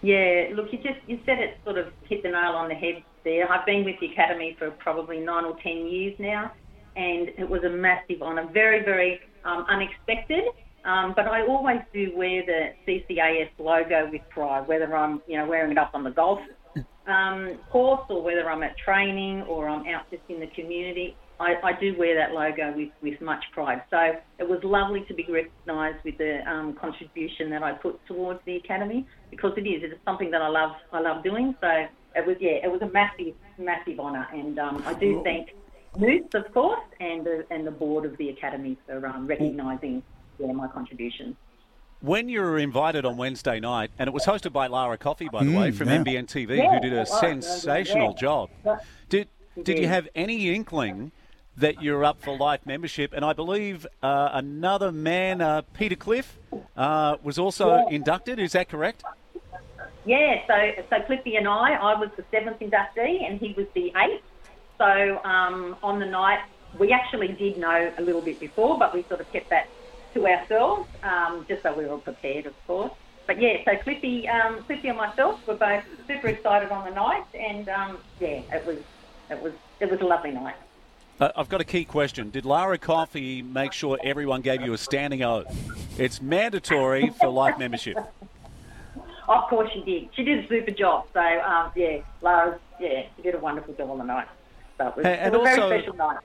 Yeah, look, you just you said it sort of hit the nail on the head there. I've been with the academy for probably nine or ten years now, and it was a massive honour, very very um, unexpected. Um, but I always do wear the CCAS logo with pride, whether I'm you know wearing it up on the golf um, course or whether I'm at training or I'm out just in the community. I, I do wear that logo with, with much pride. So it was lovely to be recognised with the um, contribution that I put towards the academy because it is. It's something that I love. I love doing. So it was yeah, it was a massive, massive honour, and um, I do thank Moose, of course, and the and the board of the academy for um, recognising yeah my contributions. When you were invited on Wednesday night, and it was hosted by Lara Coffey, by the way, Mm, from yeah. NBN TV, Yeah, who did a was. sensational Yeah. job. Did did you have any inkling that you're up for life membership? And I believe uh, another man, uh, Peter Cliff, uh, was also Yeah. inducted. Is that correct? Yeah, so so Cliffy and I, I was the seventh inductee and he was the eighth. So um, on the night, we actually did know a little bit before, but we sort of kept that to ourselves, um, just so we were prepared, of course. But yeah, so Cliffy, um, Cliffy and myself were both super excited on the night, and um, yeah, it was it was it was a lovely night. Uh, I've got a key question. Did Lara Coffey make sure everyone gave you a standing oath? It's mandatory for life membership. Of course, she did. She did a super job. So um, yeah, Lara, yeah, she did a wonderful job on the night. So it was, And- and it was a also- very special night.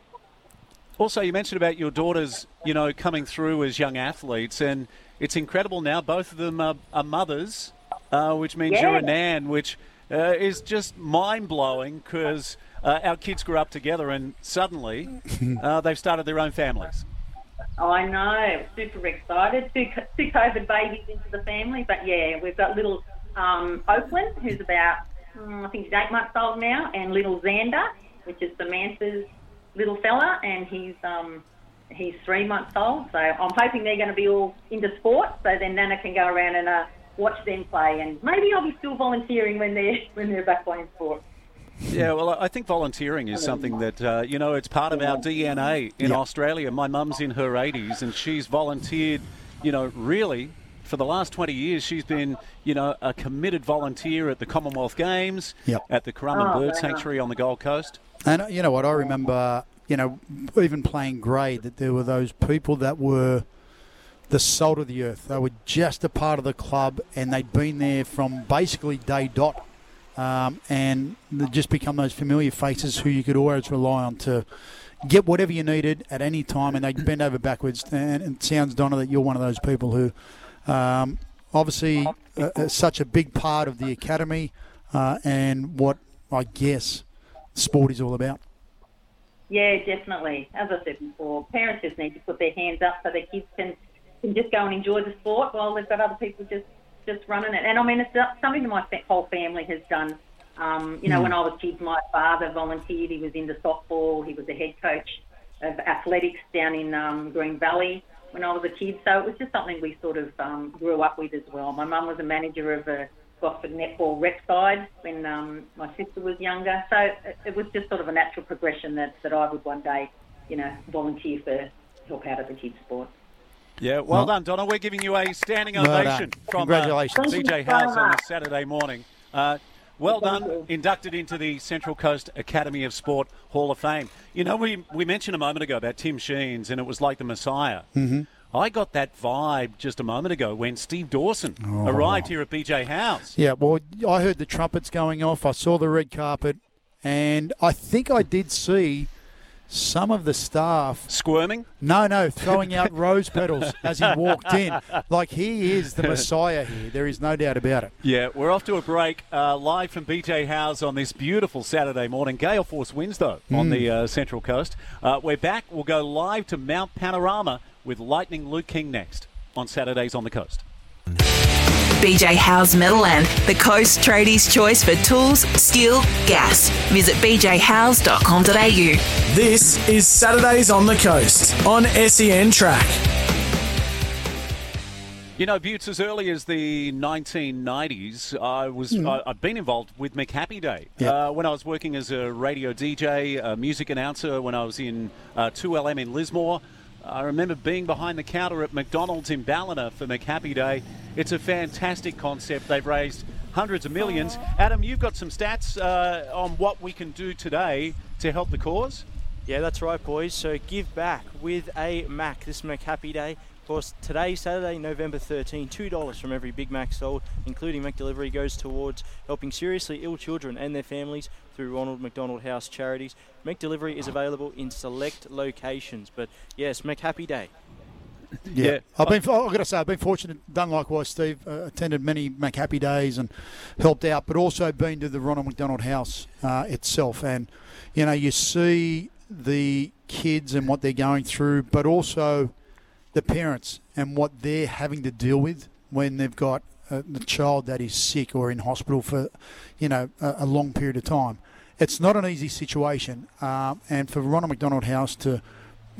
Also, you mentioned about your daughters, you know, coming through as young athletes, and it's incredible now. Both of them are, are mothers, uh, which means you're a nan, which uh, is just mind blowing because uh, our kids grew up together, and suddenly uh, they've started their own families. I know, super excited. Two, two COVID babies into the family, but yeah, we've got little um, Oakland, who's about, mm, I think he's eight months old now, and little Xander, which is Samantha's little fella, and he's um, he's three months old. So I'm hoping they're going to be all into sport, so then Nana can go around and uh, watch them play, and maybe I'll be still volunteering when they're when they're back playing sport. Yeah, well, I think volunteering is something that, uh, you know, it's part of our DNA in Yeah. Australia. My mum's in her 80s and she's volunteered, you know, really for the last 20 years. She's been, you know, a committed volunteer at the Commonwealth Games, Yep. at the Currumbin Oh, Bird. Sanctuary on the Gold Coast. And uh, you know what? I remember, you know, even playing grade, that there were those people that were the salt of the earth. They were just a part of the club, and they'd been there from basically day dot, um, and just become those familiar faces who you could always rely on to get whatever you needed at any time, and they'd bend over backwards. And it sounds, Donna, that you're one of those people who, um, obviously, uh, uh, such a big part of the academy uh, and what I guess sport is all about. Yeah, definitely. As I said before, parents just need to put their hands up so their kids can, can just go and enjoy the sport while they've got other people just, just running it. And I mean, it's something that my whole family has done. Um, you know, mm. when I was kids, my father volunteered. He was into softball. He was a head coach of athletics down in um, Green Valley when I was a kid. So it was just something we sort of um, grew up with as well. My mum was a manager of a Gosford netball rep side when um, my sister was younger. So it, it, was just sort of a natural progression that, that I would one day, you know, volunteer for help out of the kids' sport. Yeah, well, well done, Donna. We're giving you a standing ovation well from uh, Congratulations. Uh, BJ Howes on this Saturday morning. Uh, well done, inducted into the Central Coast Academy of Sport Hall of Fame. You know, we, we mentioned a moment ago about Tim Sheens, and it was like the Messiah. Mm-hmm. I got that vibe just a moment ago when Steve Dawson oh. arrived here at BJ Howes. Yeah, well, I heard the trumpets going off. I saw the red carpet, and I think I did see some of the staff squirming. No, no, throwing out rose petals as he walked in. Like he is the Messiah here. There is no doubt about it. Yeah, we're off to a break uh, live from BJ Howes on this beautiful Saturday morning. Gale force winds though on mm. the uh, Central Coast. Uh, we're back. We'll go live to Mount Panorama with Lightning Luke King next on Saturdays on the Coast. BJ Howes Metalland, the Coast Tradies' choice for tools, steel, gas. Visit bjhowes.com.au. This is Saturdays on the Coast on SEN Track. You know, Butts, as early as the 1990s, I was mm. I, have been involved with McHappy Day yep. uh, when I was working as a radio DJ, a music announcer. When I was in uh, 2LM in Lismore, I remember being behind the counter at McDonald's in Ballina for McHappy Day. It's a fantastic concept. They've raised hundreds of millions. Adam, you've got some stats uh, on what we can do today to help the cause. Yeah, that's right, boys. So give back with a Mac this McHappy Day. Of course, today, Saturday, November 13, $2 from every Big Mac sold, including McDelivery, goes towards helping seriously ill children and their families through Ronald McDonald House Charities. McDelivery is available in select locations. But yes, Mac, happy Day. Yeah, yeah. I've been. I've got to say, I've been fortunate. Done likewise, Steve. Uh, attended many McHappy days and helped out, but also been to the Ronald McDonald House uh, itself. And you know, you see the kids and what they're going through, but also the parents and what they're having to deal with when they've got a, a child that is sick or in hospital for, you know, a, a long period of time. It's not an easy situation, um, and for Ronald McDonald House to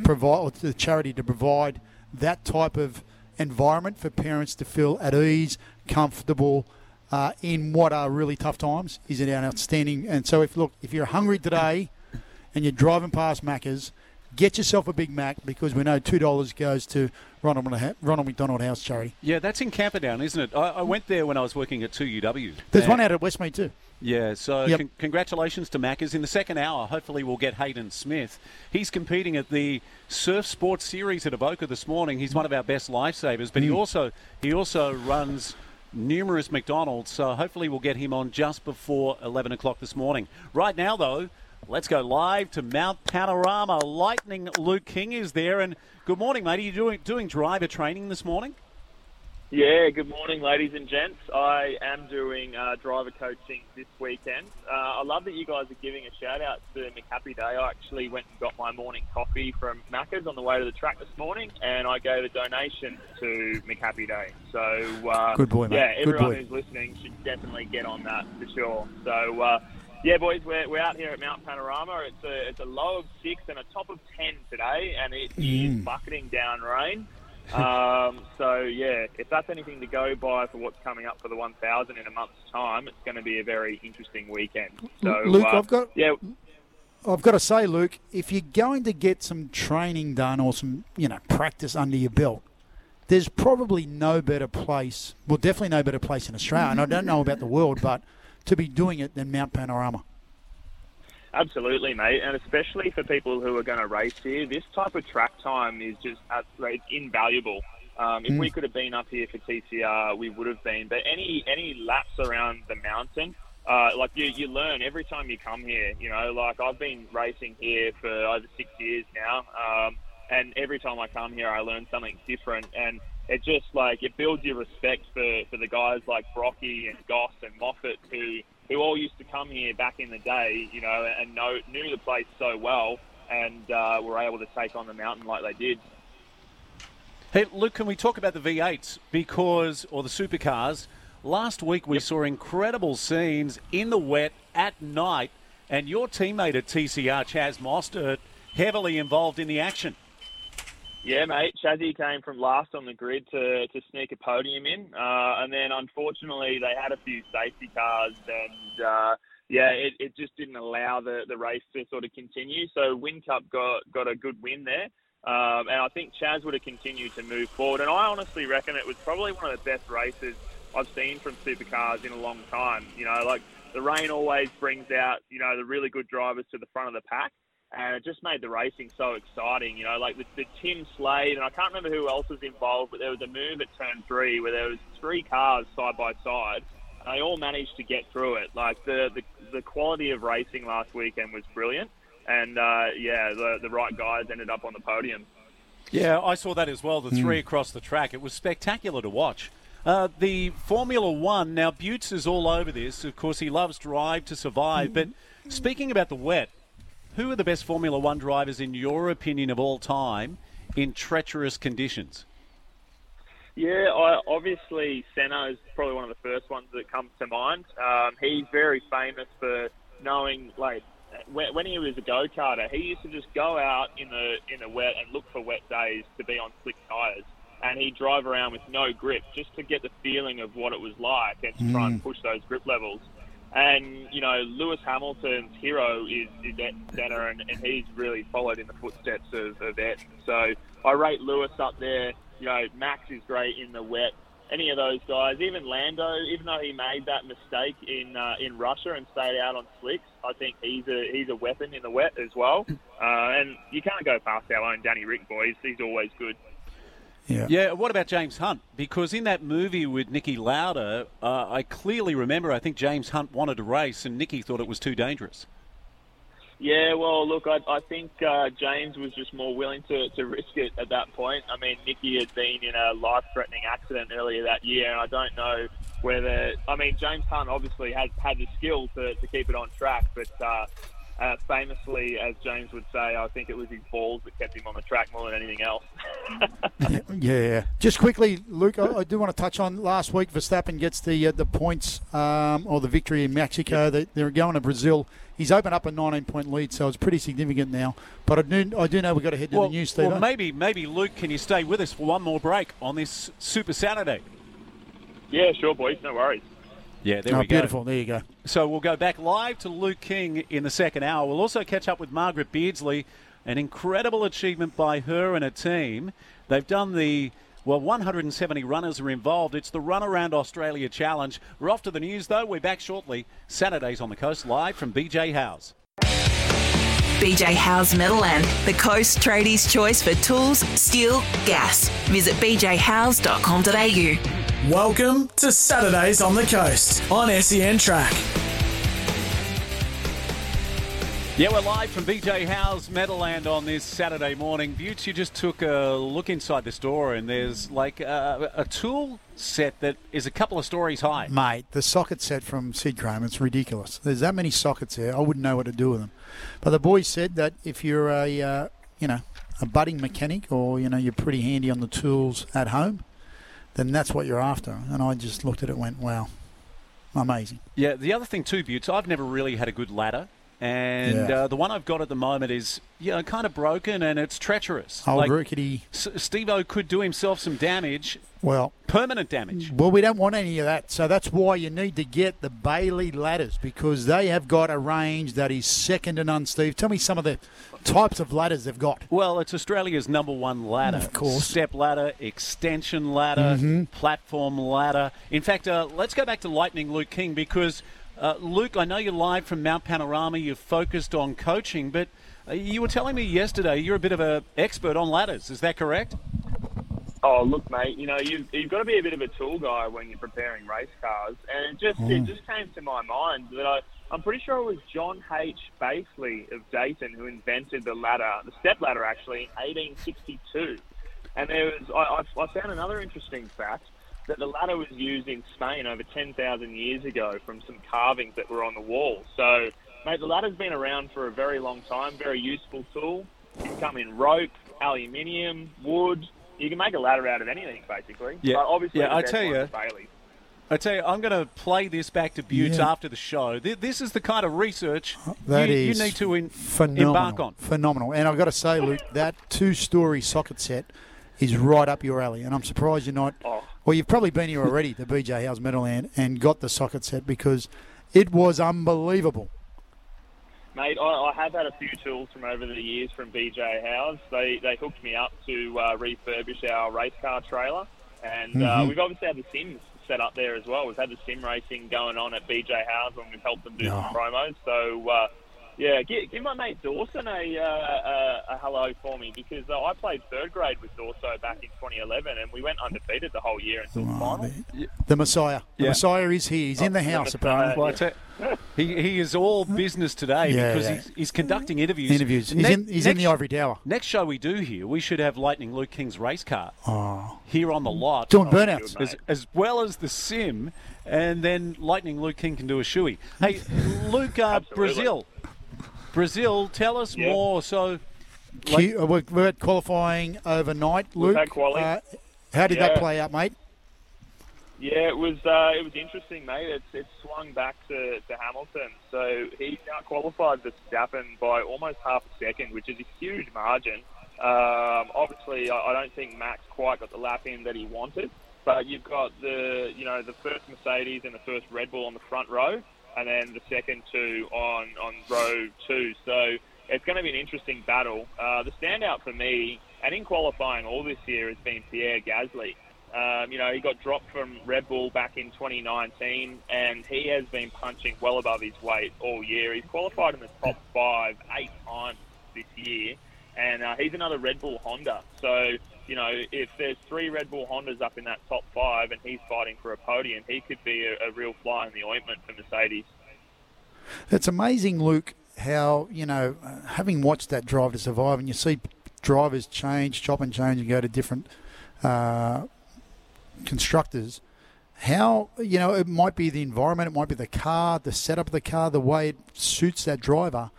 provide, the charity to provide that type of environment for parents to feel at ease, comfortable. Uh, in what are really tough times is an outstanding and so if look if you're hungry today and you're driving past Macca's get yourself a Big Mac because we know two dollars goes to Ronald, Ronald McDonald House charity. Yeah, that's in Camperdown, isn't it? I, I went there when I was working at 2UW. There's one out at Westmead too. Yeah, so yep. con- congratulations to Maccas. In the second hour, hopefully we'll get Hayden Smith. He's competing at the Surf Sports Series at Avoca this morning. He's one of our best lifesavers, but mm. he also he also runs numerous McDonald's, so hopefully we'll get him on just before 11 o'clock this morning. Right now, though, Let's go live to Mount Panorama. Lightning Luke King is there. And good morning, mate. Are you doing, doing driver training this morning? Yeah, good morning, ladies and gents. I am doing uh, driver coaching this weekend. Uh, I love that you guys are giving a shout out to McHappy Day. I actually went and got my morning coffee from Macca's on the way to the track this morning, and I gave a donation to McHappy Day. So, uh, good boy, mate. Yeah, good everyone boy. who's listening should definitely get on that for sure. So, uh, yeah, boys, we're, we're out here at Mount Panorama. It's a, it's a low of six and a top of ten today, and it mm. is bucketing down rain. um, so, yeah, if that's anything to go by for what's coming up for the 1000 in a month's time, it's going to be a very interesting weekend. So, Luke, uh, I've got. Yeah. I've got to say, Luke, if you're going to get some training done or some, you know, practice under your belt, there's probably no better place. Well, definitely no better place in Australia. And I don't know about the world, but to be doing it than Mount Panorama. Absolutely, mate, and especially for people who are going to race here, this type of track time is just it's invaluable. Um, if Mm. we could have been up here for TCR, we would have been. But any any laps around the mountain, uh, like you, you learn every time you come here. You know, like I've been racing here for over six years now, um, and every time I come here, I learn something different, and it just like it builds your respect for, for the guys like Brocky and Goss and Moffat who who all used to come here back in the day, you know, and know, knew the place so well, and uh, were able to take on the mountain like they did. Hey, Luke, can we talk about the V8s because, or the supercars? Last week we saw incredible scenes in the wet at night, and your teammate at TCR, Chaz Mostert, heavily involved in the action. Yeah, mate. Chazzy came from last on the grid to, to sneak a podium in, uh, and then unfortunately they had a few safety cars, and uh, yeah, it, it just didn't allow the, the race to sort of continue. So Whincup got got a good win there, um, and I think Chaz would have continued to move forward. And I honestly reckon it was probably one of the best races I've seen from supercars in a long time. You know, like the rain always brings out you know the really good drivers to the front of the pack and it just made the racing so exciting. You know, like the, the Tim Slade, and I can't remember who else was involved, but there was a move at turn three where there was three cars side by side, and they all managed to get through it. Like the the, the quality of racing last weekend was brilliant, and uh, yeah, the the right guys ended up on the podium. Yeah, I saw that as well. The three across the track. It was spectacular to watch. Uh, the Formula One. Now, Butts is all over this. Of course, he loves Drive to Survive. But speaking about the wet, who are the best Formula One drivers, in your opinion, of all time in treacherous conditions? Yeah, I, obviously Senna is probably one of the first ones that comes to mind. Um, he's very famous for knowing, like, when, when he was a go karter, he used to just go out in the in the wet and look for wet days to be on slick tires, and he'd drive around with no grip just to get the feeling of what it was like and to try and push those grip levels. And you know, Lewis Hamilton's hero is is Senna, and, and he's really followed in the footsteps of, of Ed. So I rate Lewis up there. You know, Max is great in the wet. Any of those guys, even Lando, even though he made that mistake in uh, in Russia and stayed out on slicks, I think he's a he's a weapon in the wet as well. Uh, and you can't go past our own Danny Ric boys. He's always good. Yeah. Yeah, what about James Hunt? Because in that movie with Niki Lauda, uh, I clearly remember I think James Hunt wanted to race and Niki thought it was too dangerous. Yeah, well, look, I, I think uh, James was just more willing to, to risk it at that point. I mean, Niki had been in a life-threatening accident earlier that year, and I don't know whether. I mean, James Hunt obviously has had the skill to, to keep it on track, but uh, uh, famously, as James would say, I think it was his balls that kept him on the track more than anything else. Yeah. Just quickly, Luke, I, I do want to touch on last week. Verstappen gets the uh, the points um, or the victory in Mexico. They, they're going to Brazil. He's opened up a 19 point lead, so it's pretty significant now. But I do I do know we've got to head to well, the news, Steve. well, maybe, maybe Luke, can you stay with us for one more break on this Super Saturday? yeah, sure, boys, no worries. Yeah, there oh, we go. beautiful. There you go. So we'll go back live to Luke King in the second hour. We'll also catch up with Margaret Beardsley, an incredible achievement by her and her team. They've done the well, 170 runners are involved. It's the Run Around Australia Challenge. We're off to the news, though. We're back shortly. Saturdays on the coast, live from BJ Howes. BJ Howes Metalland, the Coast Tradies' choice for tools, steel, gas. Visit bjhowes.com.au. Welcome to Saturdays on the Coast on SEN Track. Yeah, we're live from BJ Howes Metalland on this Saturday morning. Butts, you just took a look inside the store, and there's like a, a tool set that is a couple of stories high. Mate, the socket set from Sidchrome, it's ridiculous. There's that many sockets there. I wouldn't know what to do with them. But the boys said that if you're a, uh, you know, a budding mechanic or, you know, you're pretty handy on the tools at home, then that's what you're after. And I just looked at it and went, wow, amazing. Yeah, the other thing too, Butts, I've never really had a good ladder. And Yeah. uh, the one I've got at the moment is, you know, kind of broken and it's treacherous. Old like, rickety. S- Steve-O could do himself some damage, Well, permanent damage. Well, we don't want any of that. So that's why you need to get the Bailey ladders because they have got a range that is second to none, Steve. Tell me some of the types of ladders they've got. Well, it's Australia's number one ladder. Of course. Step ladder, extension ladder, Mhm. platform ladder. In fact, uh, let's go back to Lightning Luke King because, uh, Luke, I know you're live from Mount Panorama. You're focused on coaching, but uh, you were telling me yesterday you're a bit of an expert on ladders. Is that correct? Oh, look, mate. You know, you've, you've got to be a bit of a tool guy when you're preparing race cars, and it just it Mm. just came to my mind that I I'm pretty sure it was John H. Balsley of Dayton who invented the ladder, the step ladder, actually, in 1862. And there was I, I found another interesting fact that the ladder was used in Spain over 10,000 years ago from some carvings that were on the wall. So, mate, the ladder's been around for a very long time. Very useful tool. It can come in rope, aluminium, wood. You can make a ladder out of anything, basically. Yeah. But obviously, Yeah, I tell you- is Bailey's. I tell you, I'm going to play this back to Buttes Yeah. after the show. This is the kind of research That you, is you need to in- phenomenal. embark on. Phenomenal. And I've got to say, Luke, that two-story socket set is right up your alley. And I'm surprised you're not. Oh. Well, you've probably been here already to BJ Howes Metalland and got the socket set because it was unbelievable. Mate, I, I have had a few tools from over the years from BJ Howes. They they hooked me up to uh, refurbish our race car trailer, and uh, Mhm. we've obviously had the Sims set up there as well. We've had the sim racing going on at BJ Howes when we've helped them do some No. promos. So uh, yeah, give, give my mate Dawson a, uh, a, a hello for me because uh, I played third grade with Dorso back in 2011, and we went undefeated the whole year until the Oh, final. the, the Messiah. The Yeah. Messiah is here. He's in the the house, Messiah. apparently. Well, I he, he is all business today Yeah, because yeah. He's, he's conducting interviews. Interviews. He's, Ne- in, he's in the ivory tower. Next show we do here, we should have Lightning Luke King's race car Oh. here on the lot. Doing burnouts. as, as well as the sim, and then Lightning Luke King can do a shoey. Hey, Luke, uh, Absolutely. Brazil. Brazil, tell us Yeah. more. So, Q, uh, we're, we're at qualifying overnight, Luke. had quali. Uh, how did that play out, mate? Yeah, it was uh, it was interesting, mate. It's it swung back to, to Hamilton, so he out qualified Verstappen by almost half a second, which is a huge margin. Um, obviously, I, I don't think Max quite got the lap in that he wanted, but you've got the you know the first Mercedes and the first Red Bull on the front row, and then the second two on on row two. So it's going to be an interesting battle. Uh, the standout for me, and in qualifying all this year, has been Pierre Gasly. Um, you know, he got dropped from Red Bull back in 2019, and he has been punching well above his weight all year. He's qualified in the top five eight times this year, and uh, he's another Red Bull Honda. So, you know, if there's three Red Bull Hondas up in that top five, and he's fighting for a podium, he could be a, a real fly in the ointment for Mercedes. It's amazing, Luke, how, you know, uh, having watched that Drive to Survive, and you see drivers change, chop and change, and go to different uh, constructors, how, you know, it might be the environment, it might be the car, the setup of the car, the way it suits that driver,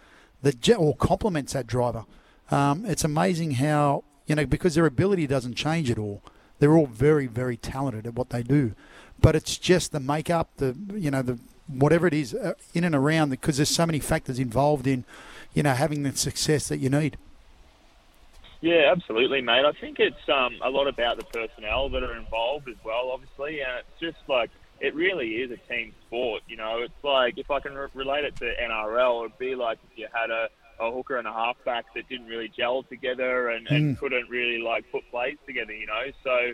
the ge- or complements that driver. Um, it's amazing how, you know, because their ability doesn't change at all. They're all very, very talented at what they do. But it's just the makeup, the, you know, the whatever it is uh, in and around, because there's so many factors involved in, you know, having the success that you need. Yeah, absolutely, mate. I think it's um, a lot about the personnel that are involved as well, obviously, and it's just like it really is a team sport. You know, it's like if I can re- relate it to NRL, it'd be like if you had a, a hooker and a halfback that didn't really gel together and, and Mm. couldn't really like put plays together. You know, so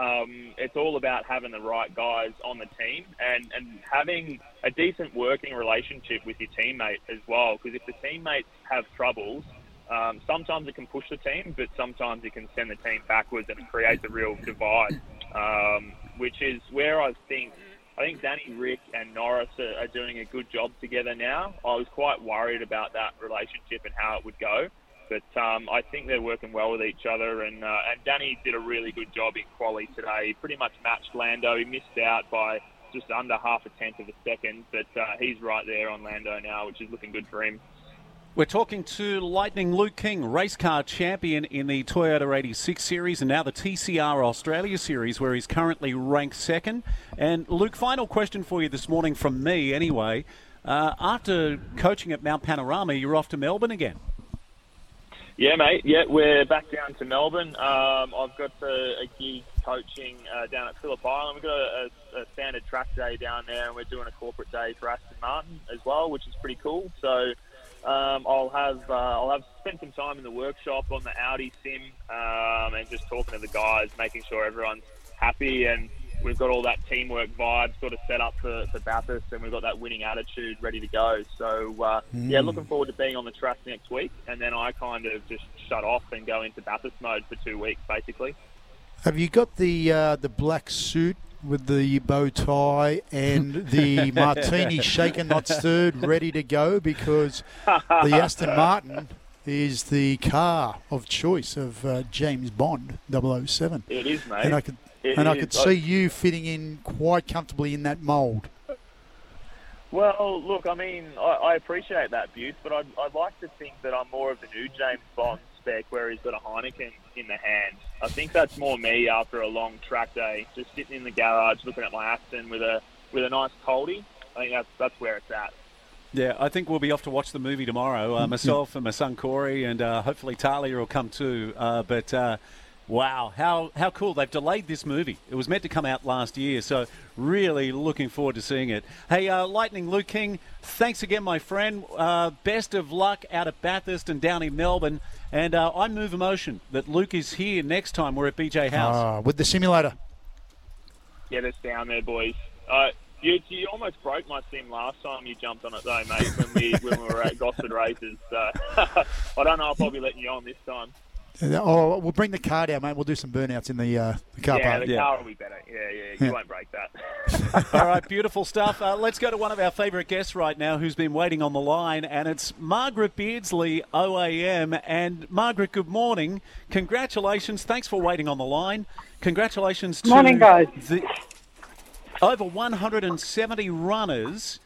um, it's all about having the right guys on the team and, and having a decent working relationship with your teammate as well. Because if the teammates have troubles, um, sometimes it can push the team, but sometimes it can send the team backwards and it creates a real divide, um, which is where I think I think Danny, Ric, and Norris are, are doing a good job together now. I was quite worried about that relationship and how it would go, but um, I think they're working well with each other. And uh, and Danny did a really good job in quali today. He pretty much matched Lando. He missed out by just under half a tenth of a second, but uh, he's right there on Lando now, which is looking good for him. We're talking to Lightning Luke King, race car champion in the Toyota 86 series and now the TCR Australia series, where he's currently ranked second. And Luke, final question for you this morning from me, anyway. Uh, after coaching at Mount Panorama, you're off to Melbourne again. Yeah, mate. Yeah, we're back down to Melbourne. Um, I've got a, a gig coaching uh, down at Phillip Island. We've got a, a, a standard track day down there, and we're doing a corporate day for Aston Martin as well, which is pretty cool. So um, I'll have uh, I'll have spent some time in the workshop on the Audi sim um, and just talking to the guys, making sure everyone's happy and we've got all that teamwork vibe sort of set up for, for Bathurst and we've got that winning attitude ready to go. So, uh, yeah, Mm. looking forward to being on the track next week. And then I kind of just shut off and go into Bathurst mode for two weeks, basically. Have you got the uh, the black suit with the bow tie and the martini shaken not stirred ready to go? Because the Aston Martin is the car of choice of uh, James Bond 007. It is, mate. And I could It and I could see you fitting in quite comfortably in that mould. Well, look, I mean, I, I appreciate that, Bute, but I'd, I'd like to think that I'm more of the new James Bond spec where he's got a Heineken in the hand. I think that's more me after a long track day, just sitting in the garage looking at my Aston with a with a nice coldie. I think that's that's where it's at. Yeah, I think we'll be off to watch the movie tomorrow. Uh, myself and my son Corey, and uh, hopefully Talia will come too. Uh, but uh, wow, how how cool! They've delayed this movie. It was meant to come out last year, so really looking forward to seeing it. Hey, uh, Lightning Luke King, thanks again, my friend. Uh, best of luck out at Bathurst and down in Melbourne. And uh, I move emotion that Luke is here next time we're at BJ Howes. Ah, with the simulator. Get us down there, boys. Uh, you, you almost broke my sim last time you jumped on it, though, mate, when we when we were at Gosford Races. So I don't know if I'll be letting you on this time. Oh, we'll bring the car down, mate. We'll do some burnouts in the, uh, the car yeah, park. the car will be better. Yeah, yeah, you Yeah. won't break that. All right, beautiful stuff. Uh, let's go to one of our favourite guests right now who's been waiting on the line, and it's Margaret Beardsley, OAM. And Margaret, good morning. Congratulations. Thanks for waiting on the line. Congratulations to Morning, guys. The, over 170 runners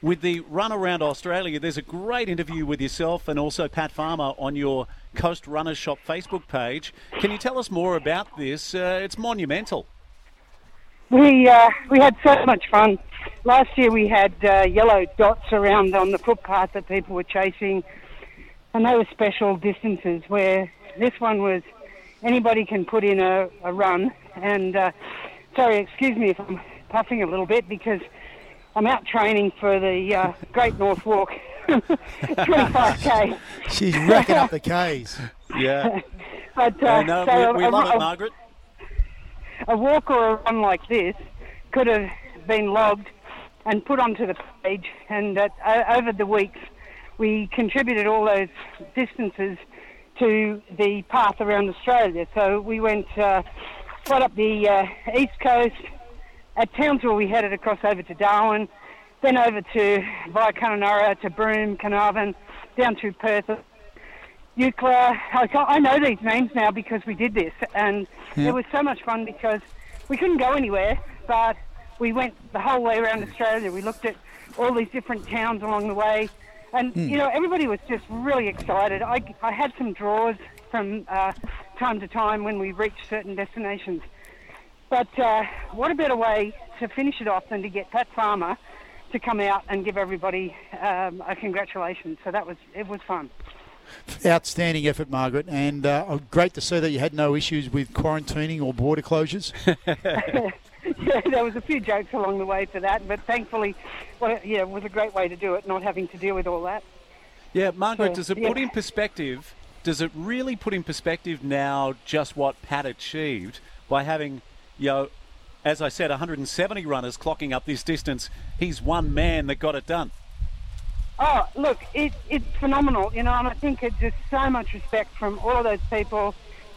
with the Run Around Australia. There's a great interview with yourself and also Pat Farmer on your Coast Runners Shop Facebook page. Can you tell us more about this? Uh, it's monumental. We uh, we had so much fun. Last year we had uh, yellow dots around on the footpath that people were chasing, and they were special distances. Where this one was, anybody can put in a, a run. And uh, sorry, excuse me if I'm puffing a little bit because I'm out training for the uh, Great North Walk, 25k. She's racking up the Ks. Yeah. But, uh, Uh, no, so we, we a- love a- it, Margaret. a walk or a run like this could have been logged and put onto the page. And that, uh, over the weeks, we contributed all those distances to the path around Australia. So we went uh, right up the uh, east coast. At Townsville, we headed across over to Darwin, then over to via Kununurra to Broome, Carnarvon, down to Perth, Eucla. I, I know these names now because we did this, and Yeah. it was so much fun because we couldn't go anywhere, but we went the whole way around Australia. We looked at all these different towns along the way, and Hmm. you know everybody was just really excited. I, I had some draws from uh, time to time when we reached certain destinations, but uh, what a better way to finish it off than to get Pat Farmer to come out and give everybody um, a congratulations. So that was it was fun. Outstanding effort, Margaret, and uh, great to see that you had no issues with quarantining or border closures. yeah, there was a few jokes along the way for that, but thankfully, well, yeah, it was a great way to do it, not having to deal with all that. Yeah, Margaret, Yeah, does it yeah. put in perspective? Does it really put in perspective now just what Pat achieved by having, you know, as I said, 170 runners clocking up this distance? He's one man that got it done. Oh, look, it, it's phenomenal, you know, and I think it's just so much respect from all of those people,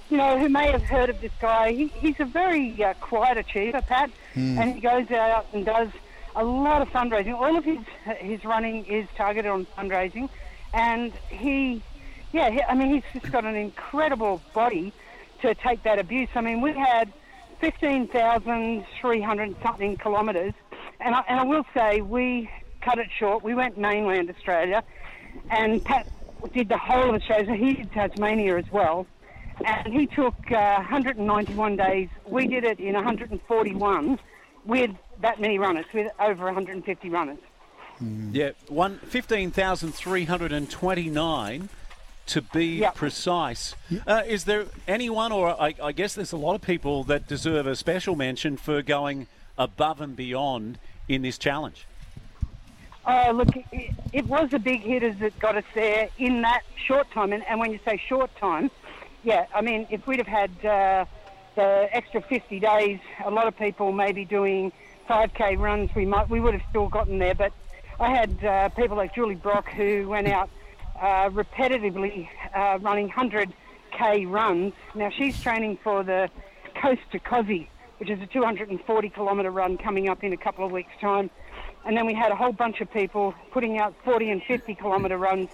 you know, who may have heard of this guy. He, he's a very uh, quiet achiever, Pat, Hmm. and he goes out and does a lot of fundraising. All of his his running is targeted on fundraising, and he, yeah, he, I mean, he's just got an incredible body to take that abuse. I mean, we had 15,300 something kilometres, and I, and I will say we cut it short. We went mainland Australia, and Pat did the whole of Australia. So he did Tasmania as well, and he took uh, 191 days. We did it in 141 with that many runners, with over 150 runners. Yeah, one fifteen thousand three hundred and twenty-nine to be precise. Uh, is there anyone, or I, I guess there's a lot of people that deserve a special mention for going above and beyond in this challenge? Oh, look, it, it was the big hitters that got us there in that short time. And, and when you say short time, yeah, I mean, if we'd have had uh, the extra 50 days, a lot of people may be doing 5K runs. We might, we would have still gotten there. But I had uh, people like Julie Brock who went out uh, repetitively uh, running 100K runs. Now she's training for the Coast to Kosci, which is a 240 kilometre run coming up in a couple of weeks' time. And then we had a whole bunch of people putting out 40 and 50 kilometre runs,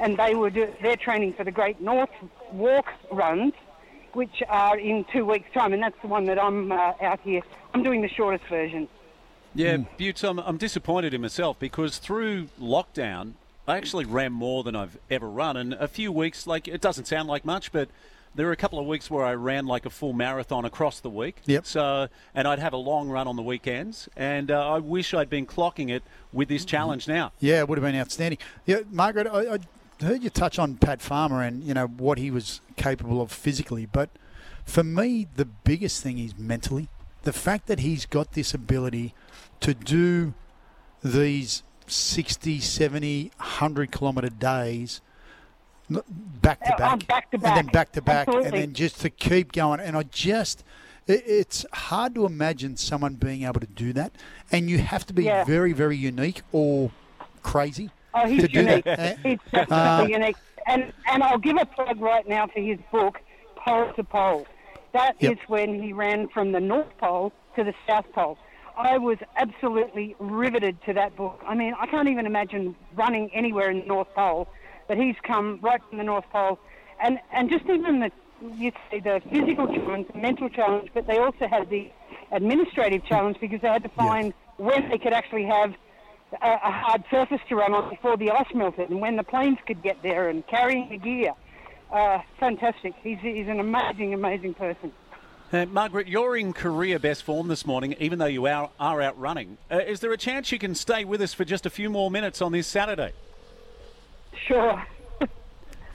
and they were do, they're training for the Great North Walk runs, which are in two weeks' time, and that's the one that I'm uh, out here. I'm doing the shortest version. Yeah, Butts, I'm, I'm disappointed in myself because through lockdown, I actually ran more than I've ever run. And a few weeks, like, it doesn't sound like much, but there were a couple of weeks where I ran like a full marathon across the week. Yep. So, and I'd have a long run on the weekends. And uh, I wish I'd been clocking it with this challenge now. Yeah, it would have been outstanding. Yeah, Margaret, I, I heard you touch on Pat Farmer and you know what he was capable of physically, but for me, the biggest thing is mentally. The fact that he's got this ability to do these 60, 70, 100 kilometre days back to Uh, uh, back, back to and then back. to back, and then just to keep going. And I just, it, it's hard to imagine someone being able to do that. And you have to be Yeah. very, very unique or crazy Oh, he's to do unique. that. Eh? He's Uh, definitely unique. And and I'll give a plug right now for his book, Pole to Pole. That is Yep. when he ran from the North Pole to the South Pole. I was absolutely riveted to that book. I mean, I can't even imagine running anywhere in the North Pole, but he's come right from the North Pole, and and just even the you say the physical challenge, the mental challenge, but they also had the administrative challenge because they had to find when they could actually have a, a hard surface to run on before the ice melted and when the planes could get there and carrying the gear. Uh, fantastic. He's, he's an amazing, amazing person. Uh, Margaret, you're in career best form this morning, even though you are, are out running. Uh, is there a chance you can stay with us for just a few more minutes on this Saturday? Sure.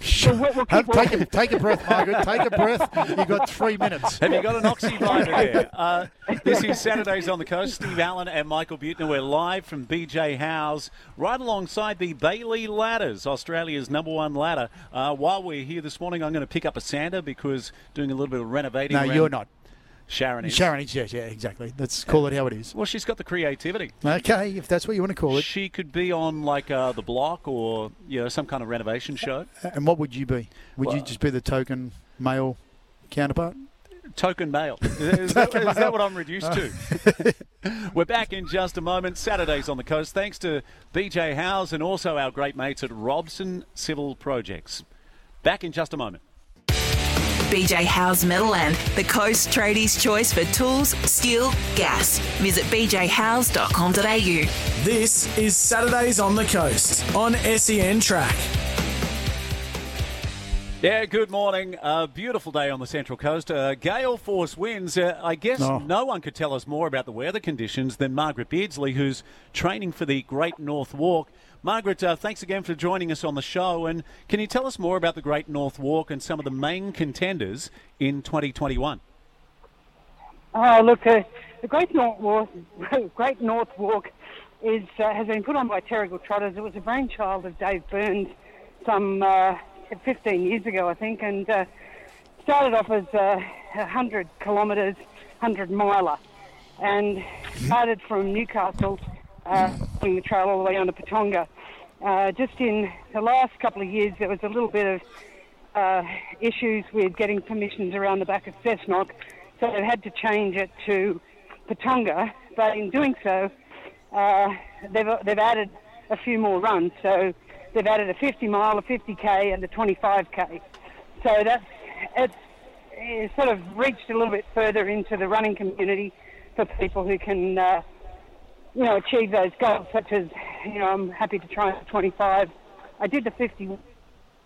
Sure. we'll- we'll Have- keep take, a, take a breath, Margaret. Take a breath. You've got three minutes. Have you got an Oxy-Viva there? Uh, this is Saturdays on the Coast. Steve Allen and Michael Buettner. We're live from BJ Howes, right alongside the Bailey Ladders, Australia's number one ladder. Uh, while we're here this morning, I'm going to pick up a sander because doing a little bit of renovating. No, around- you're not. Sharon is. Sharon is, yes, yeah, exactly. Let's call it how it is. Well, she's got the creativity. Okay, if that's what you want to call it. She could be on like uh, the block or you know some kind of renovation show. And what would you be? Would you just be the token male counterpart? Token male. Is, is that, Token is that what I'm reduced to? We're back in just a moment. Saturdays on the coast. Thanks to BJ Howes and also our great mates at Robson Civil Projects. Back in just a moment. BJ Howes Metalland, the Coast Tradies' choice for tools, steel, gas. Visit bjhowes.com.au. This is Saturdays on the Coast on SEN Track. Yeah, good morning. A beautiful day on the Central Coast. Uh, gale force winds. Uh, I guess Oh. no one could tell us more about the weather conditions than Margaret Beardsley, who's training for the Great North Walk. Margaret, uh, thanks again for joining us on the show. And can you tell us more about the Great North Walk and some of the main contenders in 2021? Oh, look, uh, the Great North Walk, Great North Walk is, uh, has been put on by Terrigal Trotters. It was a brainchild of Dave Burns some uh, 15 years ago, I think, and uh, started off as uh, 100 kilometres, 100 miler, and started from Newcastle, uh, the trail all the way on to Patonga. Uh, just in the last couple of years, there was a little bit of uh, issues with getting permissions around the back of Cessnock, so they've had to change it to Patonga. But in doing so, uh, they've, they've added a few more runs. So they've added a 50 mile, a 50k, and a 25k. So that's it's, it's sort of reached a little bit further into the running community for people who can, uh, you know, achieve those goals. Such as, you know, I'm happy to try the 25. I did the 50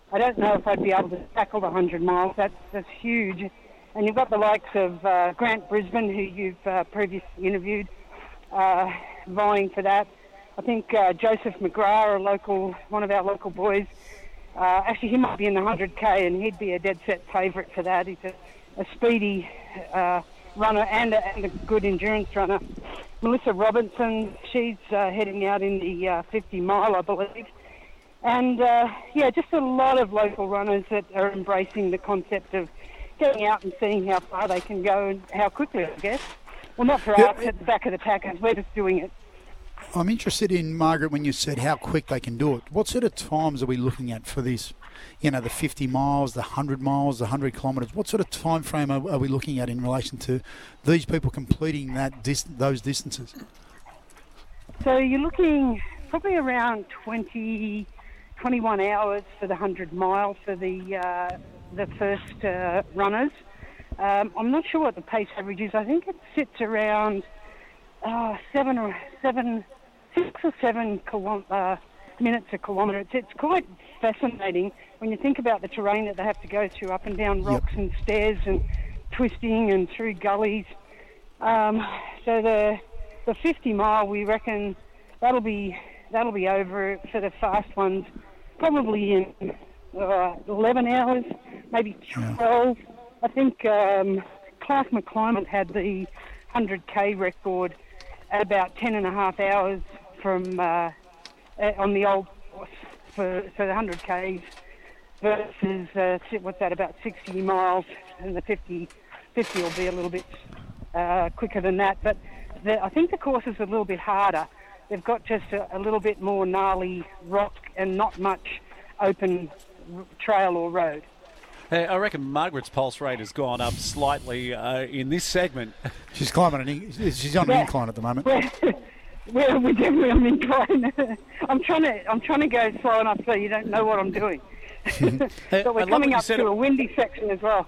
I don't know if I'd be able to tackle the 100 miles. That's, that's huge. And you've got the likes of uh, Grant Brisbane, who you've uh, previously interviewed, uh, vying for that. I think uh, Joseph McGrath, a local, one of our local boys, uh, actually he might be in the 100k, and he'd be a dead set favourite for that. He's a, a speedy uh, runner and a, and a good endurance runner. Melissa Robinson, she's uh, heading out in the uh, 50 mile, I believe. And uh, yeah, just a lot of local runners that are embracing the concept of getting out and seeing how far they can go and how quickly, I guess. Well, not for Yeah. us at the back of the pack, we're just doing it. I'm interested in Margaret when you said how quick they can do it. What sort of times are we looking at for this you know, the 50 miles, the 100 miles, the 100 kilometres. What sort of time frame are, are we looking at in relation to these people completing that dis- those distances? So you're looking probably around 20, 21 hours for the 100 miles for the uh, the first uh, runners. Um, I'm not sure what the pace average is. I think it sits around uh, seven or seven, six or seven kilom- uh, minutes a kilometre. It's, it's quite fascinating when you think about the terrain that they have to go through, up and down rocks and stairs and twisting and through gullies. Um, so the the 50 mile, we reckon that'll be that'll be over for the fast ones, probably in uh, 11 hours, maybe 12. I think um, Clark McClymont had the 100k record at about 10 and a half hours from uh, uh, on the old course for, for the 100k's versus uh, what's that about 60 miles and the 50 50 will be a little bit uh, quicker than that but the, I think the course is a little bit harder they've got just a, a little bit more gnarly rock and not much open r- trail or road Hey, I reckon Margaret's pulse rate has gone up slightly uh, in this segment. She's climbing an in- she's on an Yeah. incline at the moment. We're, we're, we're definitely on the incline. I'm trying to I'm trying to go slow enough so you don't know what I'm doing. Hey, but we're love coming up to a windy section as well.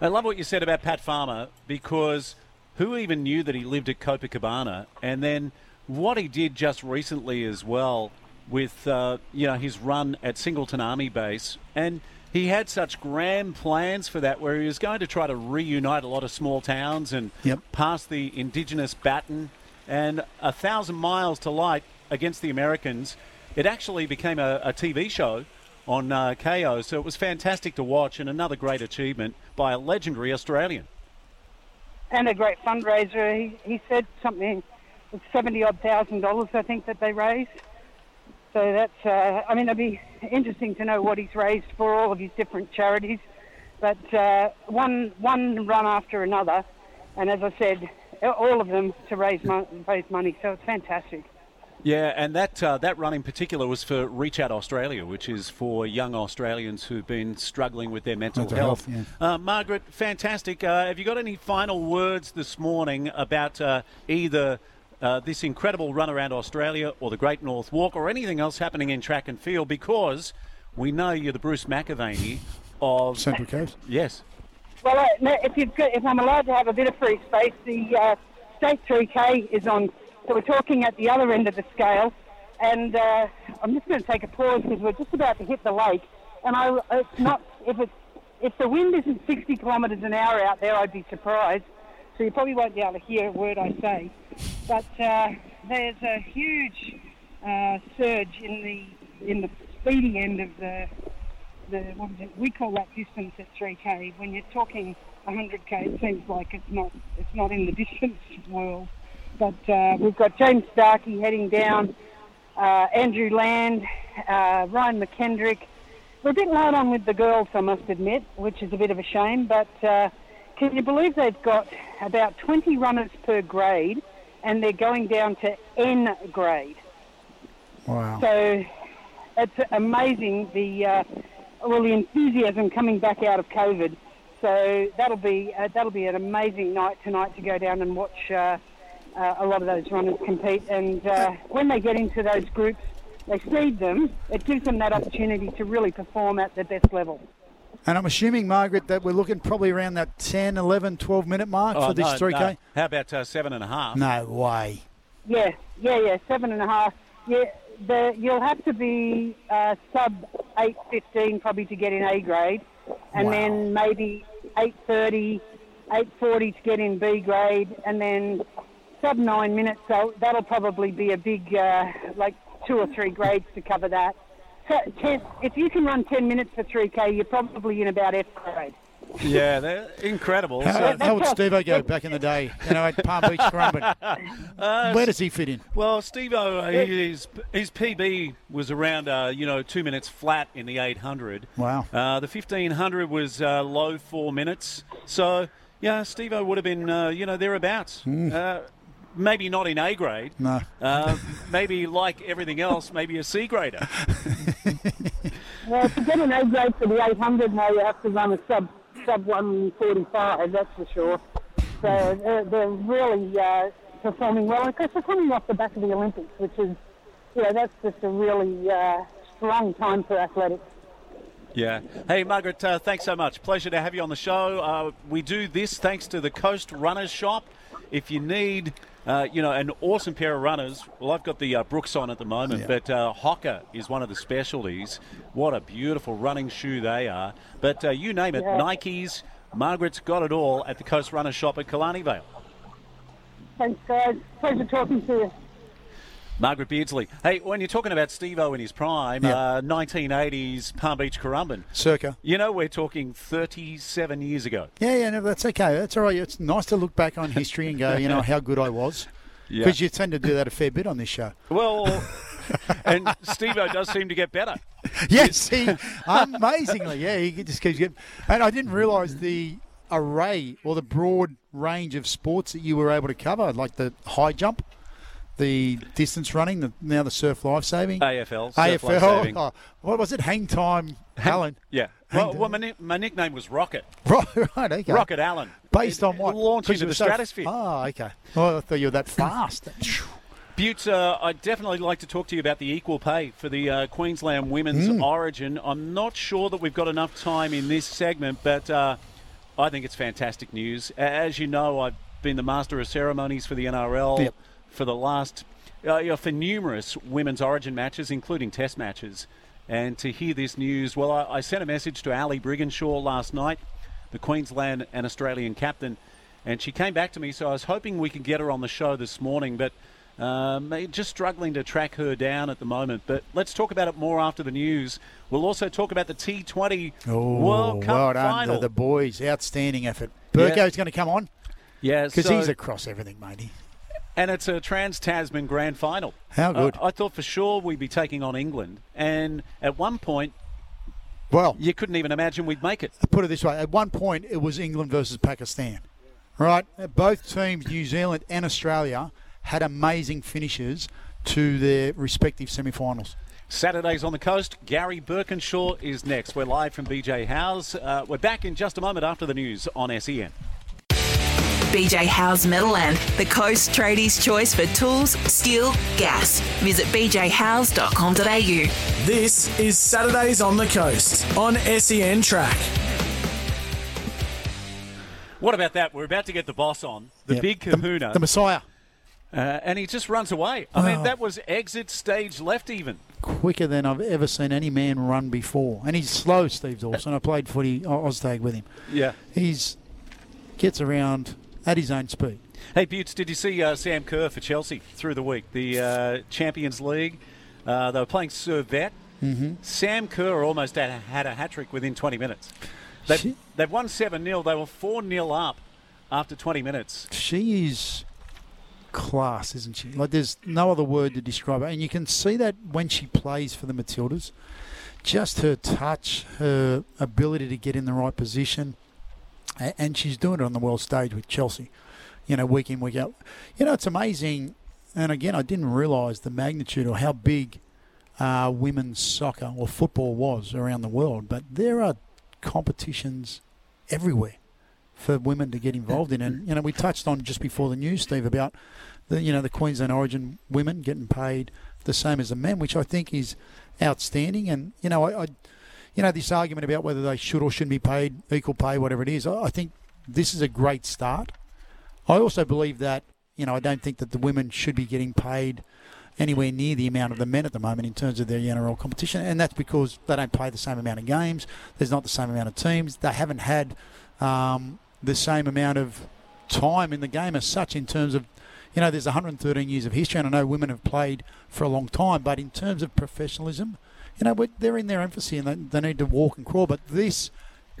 I love what you said about Pat Farmer because who even knew that he lived at Copacabana? And then what he did just recently as well with uh, you know his run at Singleton Army Base, and he had such grand plans for that, where he was going to try to reunite a lot of small towns and Yep. pass the Indigenous baton, and a thousand miles to light against the Americans. It actually became a, a TV show on uh, KO, so it was fantastic to watch, and another great achievement by a legendary Australian. And a great fundraiser. He, he said something, it's 70 odd thousand dollars, I think, that they raised. So that's, uh, I mean, it'd be interesting to know what he's raised for all of his different charities. But uh, one, one run after another, and as I said, all of them to raise, mon- raise money. So it's fantastic. Yeah, and that uh, that run in particular was for Reach Out Australia, which is for young Australians who've been struggling with their mental, Mental health. health, uh, Margaret, fantastic. Uh, have you got any final words this morning about uh, either uh, this incredible run around Australia or the Great North Walk or anything else happening in track and field? Because we know you're the Bruce McAvaney of Central Coast. Yes. Well, uh, if, you've got, if I'm allowed to have a bit of free space, the uh, state 3K is on. So we're talking at the other end of the scale, and uh, I'm just going to take a pause because we're just about to hit the lake. And I, it's not if it's if the wind isn't 60 kilometres an hour out there, I'd be surprised. So you probably won't be able to hear a word I say. But uh, there's a huge uh, surge in the in the speedy end of the the what is it? We call that distance at 3k. When you're talking 100k, it seems like it's not it's not in the distance world. But uh, we've got James Starkey heading down, uh, Andrew Land, uh, Ryan McKendrick. We're a bit light on with the girls, I must admit, which is a bit of a shame. But uh, can you believe they've got about 20 runners per grade, and they're going down to N grade. Wow. So it's amazing the uh, well the enthusiasm coming back out of COVID. So that'll be uh, that'll be an amazing night tonight to go down and watch uh, uh, a lot of those runners compete. And uh, when they get into those groups, they seed them. It gives them that opportunity to really perform at their best level. And I'm assuming, Margaret, that we're looking probably around that 10, 11, 12 minute mark Oh, for this no, 3K. no. How about uh, seven and a half? No way. Yeah, yeah, yeah, seven and a half. Yeah, the, you'll have to be uh, sub eight fifteen probably to get in A grade, and then maybe 8.30, 8.40 to get in B grade, and then sub nine minutes. So that'll probably be a big uh, like two or three grades to cover that. So ten, if you can run ten minutes for three k, you're probably in about F grade. Yeah, they're incredible. How, So- how would Steve go back in the day? You know, at Palm Beach Currumbin. Uh, Where does he fit in? Well, Steve O, his, his PB was around, uh, you know, two minutes flat in the 800. Wow. Uh, the 1500 was uh, low four minutes. So, yeah, Steve O would have been, uh, you know, thereabouts. Uh, maybe not in A grade. No. Uh, maybe like everything else, maybe a C grader. Well, to get an A grade for the 800 now, you have to run a sub sub 145. That's for sure. So they're, they're really uh, performing well. Of course, they're coming off the back of the Olympics, which is, know, that's just a really uh, strong time for athletics. Yeah. Hey, Margaret, uh, thanks so much. Pleasure to have you on the show. Uh, we do this thanks to the Coast Runners Shop. If you need, uh, you know, an awesome pair of runners, well, I've got the uh, Brooks on at the moment, Yeah. but uh, Hoka is one of the specialties. What a beautiful running shoe they are. But uh, you name it, Yeah. Nikes, Margaret's got it all at the Coast Runner Shop at Killarney Vale. Thanks, guys. Pleasure talking to you. Margaret Balsley. Hey, when you're talking about Steve-O in his prime, Yeah. uh, 1980s Palm Beach Currumbin, Circa. you know we're talking 37 years ago. Yeah, yeah, no, that's okay. That's all right. It's nice to look back on history and go, you know, how good I was. Yeah. Because you tend to do that a fair bit on this show. Well, and Steve-O does seem to get better. Yes, he amazingly, yeah, he just keeps getting. And I didn't realise the array or the broad range of sports that you were able to cover, like the high jump, the distance running, the now the surf life saving, AFL, AFL. saving. Oh, what was it? Hang time, Alan. Yeah. Well, well my, ni- my nickname was Rocket. Right, right, okay. Rocket Allen. Based on what? 'Cause into the so- stratosphere. Oh, okay. Oh, I thought you were that fast. Butte, uh, I'd definitely like to talk to you about the equal pay for the uh, Queensland Women's Mm. Origin. I'm not sure that we've got enough time in this segment, but uh, I think it's fantastic news. As you know, I've been the master of ceremonies for the NRL Yep. For the last, uh, you know, for numerous Women's Origin matches, including Test matches. And to hear this news, well, I, I sent a message to Ali Brigginshaw last night, the Queensland and Australian captain, and she came back to me. So I was hoping we could get her on the show this morning, but um, just struggling to track her down at the moment. But let's talk about it more after the news. We'll also talk about the T20 Oh, World Cup well done, final. The, the boys, outstanding effort. Yeah. Burko's going to come on yeah, because so- he's across everything, matey. And it's a Trans Tasman Grand Final. How good. Uh, I thought for sure we'd be taking on England, and at one point Well, you couldn't even imagine we'd make it. put it this way: at one point, it was England versus Pakistan, right? Both teams, New Zealand and Australia, had amazing finishes to their respective semi-finals. Saturdays on the coast. Gary Birkinshaw is next. We're live from BJ Howes. Uh, we're back in just a moment after the news on SEN. BJ Howes Metalland, the coast tradies' choice for tools, steel, gas. Visit bjhowes.com.au. This is Saturdays on the Coast on SEN Track. What about that? We're about to get the boss on, the Yep. big kahuna, the Messiah, uh, and he just runs away. I mean, that was exit stage left even. quicker than I've ever seen any man run before, and he's slow. Steve Dawson. I played footy O- Oztag with him. Yeah. He's gets around at his own speed. Hey, Butts, did you see uh, Sam Kerr for Chelsea through the week? The uh, Champions League. Uh, they were playing Servette. Mm-hmm. Sam Kerr almost had a, had a hat trick within 20 minutes. They've, She- they've won 7 0. They were 4 0 up after 20 minutes. She is class, isn't she? Like there's no other word to describe her, and you can see that when she plays for the Matildas. Just her touch, her ability to get in the right position, and she's doing it on the world stage with Chelsea. You know, week in week out. You know, it's amazing. And again, I didn't realise the magnitude or how big uh, women's soccer or football was around the world. But there are competitions everywhere for women to get involved in. And you know, we touched on just before the news, Steve, about the you know the Queensland Origin women getting paid the same as the men, which I think is outstanding. And you know, I, I you know this argument about whether they should or shouldn't be paid equal pay, whatever it is. I, think this is a great start. I also believe that you know I don't think that the women should be getting paid anywhere near the amount of the men at the moment in terms of their NRL competition, and that's because they don't play the same amount of games. There's not the same amount of teams. They haven't had um, the same amount of time in the game as such in terms of, you know, there's 113 years of history, and I know women have played for a long time, but in terms of professionalism, you know, they're in their infancy and they, they need to walk and crawl. But this,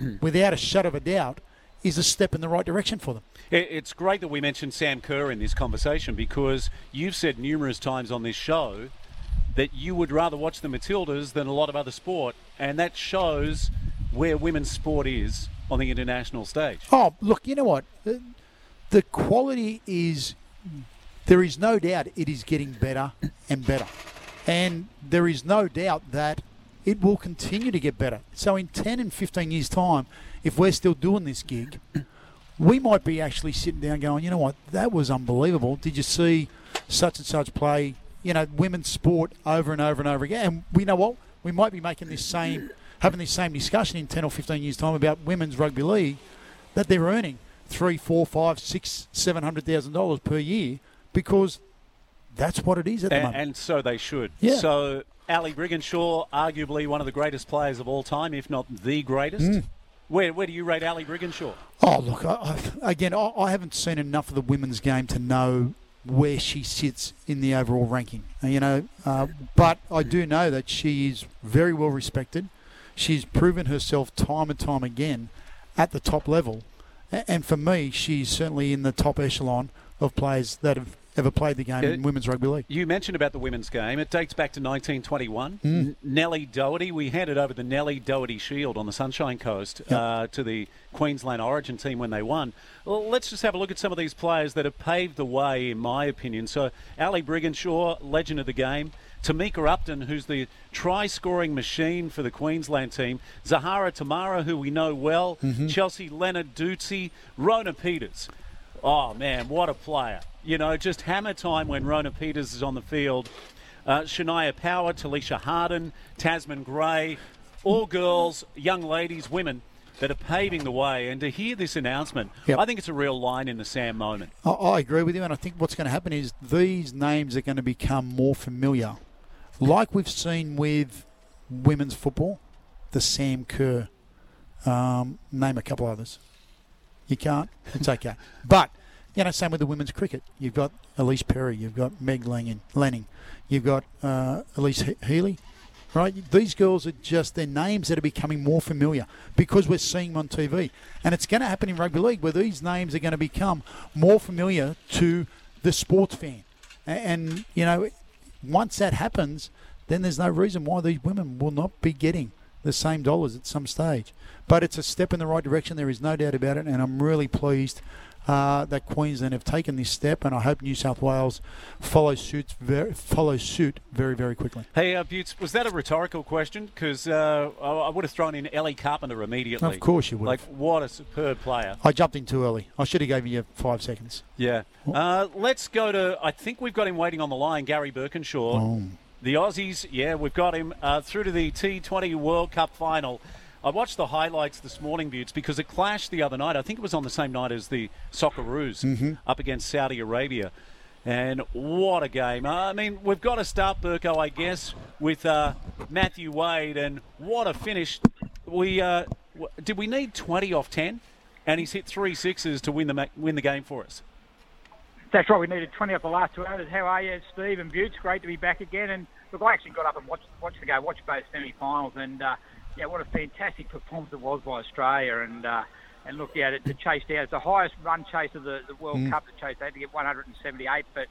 mm. without a shadow of a doubt, is a step in the right direction for them. It's great that we mentioned Sam Kerr in this conversation because you've said numerous times on this show that you would rather watch the Matildas than a lot of other sport, and that shows where women's sport is on the international stage. Oh, look, you know what? The, the quality is, there is no doubt it is getting better and better. And there is no doubt that it will continue to get better. So in 10 and 15 years' time, if we're still doing this gig, we might be actually sitting down going, you know what, that was unbelievable. Did you see such and such play, you know, women's sport over and over and over again? And we know what? We might be making this same, having this same discussion in 10 or 15 years' time about women's rugby league that they're earning three, four, five, six, seven hundred thousand dollars per year because that's what it is at the and, moment. and so they should. Yeah. So Ali Brigginshaw, arguably one of the greatest players of all time, if not the greatest. Mm. Where, where do you rate Ali Brigginshaw? Oh, look, I, I, again, I, I haven't seen enough of the women's game to know where she sits in the overall ranking. Uh, You know, uh, but I do know that she is very well respected. She's proven herself time and time again at the top level, and for me, she's certainly in the top echelon of players that have ever played the game in women's rugby league. You mentioned about the women's game. It dates back to 1921. Mm. Nellie Doherty. We handed over the Nellie Doherty Shield on the Sunshine Coast uh, to the Queensland Origin team when they won. Well, let's just have a look at some of these players that have paved the way, in my opinion. So, Ali Brigginshaw, legend of the game. Tamika Upton, who's the try scoring machine for the Queensland team. Zahara Temara, who we know well. Mhm. Chelsea Lenarduzzi. Rona Peters. Oh, man, what a player. You know, just hammer time when Rona Peters is on the field. Uh, Shaniah Power, Tallisha Harden, Tazmin Gray, all girls, young ladies, women that are paving the way. And to hear this announcement, Yep. I think it's a real line in the Sam moment. I, I agree with you, and I think what's going to happen is these names are going to become more familiar, like we've seen with women's football. The Sam Kerr, um, name a couple others. You can't. It's okay, but you know, same with the women's cricket. You've got Ellyse Perry, you've got Meg Lanning, you've got uh, Elise He- Healy. Right, these girls are just their names that are becoming more familiar because we're seeing them on TV, and it's going to happen in rugby league where these names are going to become more familiar to the sports fan, A- and you know, once that happens, then there's no reason why these women will not be getting the same dollars at some stage. But it's a step in the right direction. There is no doubt about it, and I'm really pleased uh, that Queensland have taken this step, and I hope New South Wales follow suit very, follow suit very, very quickly. Hey, uh, Butts, was that a rhetorical question? Because uh, I I would have thrown in Ellie Carpenter immediately. Of course you would Like, what a superb player. I jumped in too early. I should have given you five seconds. Yeah. Uh, let's go to. I think we've got him waiting on the line, Gary Birkinshaw. Oh. The Aussies, yeah, we've got him uh, through to the T20 World Cup final. I watched the highlights this morning, Buttes, because it clashed the other night. I think it was on the same night as the Socceroos Mhm. up against Saudi Arabia. And what a game. Uh, I mean, we've got to start, Burko, I guess, with uh, Matthew Wade. And what a finish. We uh, w- Did we need 20 off 10? And he's hit three sixes to win the, ma- win the game for us. That's right. We needed 20 off the last two hours. How are you, Steve and Butts? Great to be back again. And look, I actually got up and watched watched the game, watched both semi-finals, and uh, yeah, what a fantastic performance it was by Australia. And uh, and look, yeah, to, to chase down, it's the highest run chase of the, the World Mm. Cup to chase. They had to get 178, but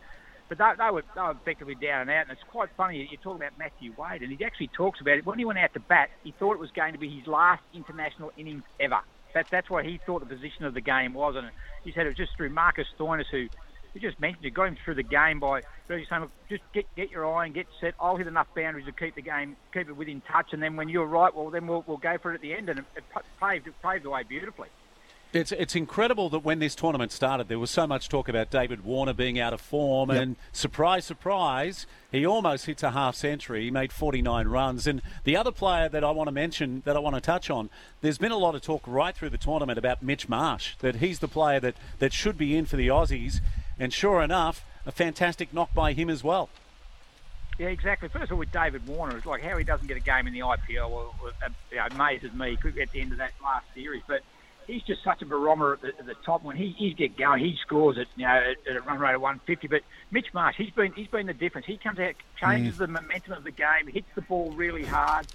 but they, they were they were effectively down and out. And it's quite funny. You, you talk about Matthew Wade, and he actually talks about it when he went out to bat. He thought it was going to be his last international innings ever. That, that's what he thought the position of the game was, and he said it was just through Marcus Stoinis who you just mentioned it, got him through the game by really saying, look, just get get your eye and get set. I'll hit enough boundaries to keep the game, keep it within touch, and then when you're right, well, then we'll, we'll go for it at the end, and it, it paved it paved the way beautifully. It's it's incredible that when this tournament started, there was so much talk about David Warner being out of form, Yep. and surprise, surprise, he almost hits a half century. He made 49 runs. And the other player that I want to mention, that I want to touch on, there's been a lot of talk right through the tournament about Mitch Marsh, that he's the player that, that should be in for the Aussies. And sure enough, a fantastic knock by him as well. Yeah, exactly. First of all, with David Warner, it's like how he doesn't get a game in the IPL well, uh, you know, amazes me at the end of that last series. But he's just such a barometer at the, at the top. When he, he get going, he scores at you know at, at a run rate of 150. But Mitch Marsh, he's been he's been the difference. He comes out, changes Mm. the momentum of the game, hits the ball really hard,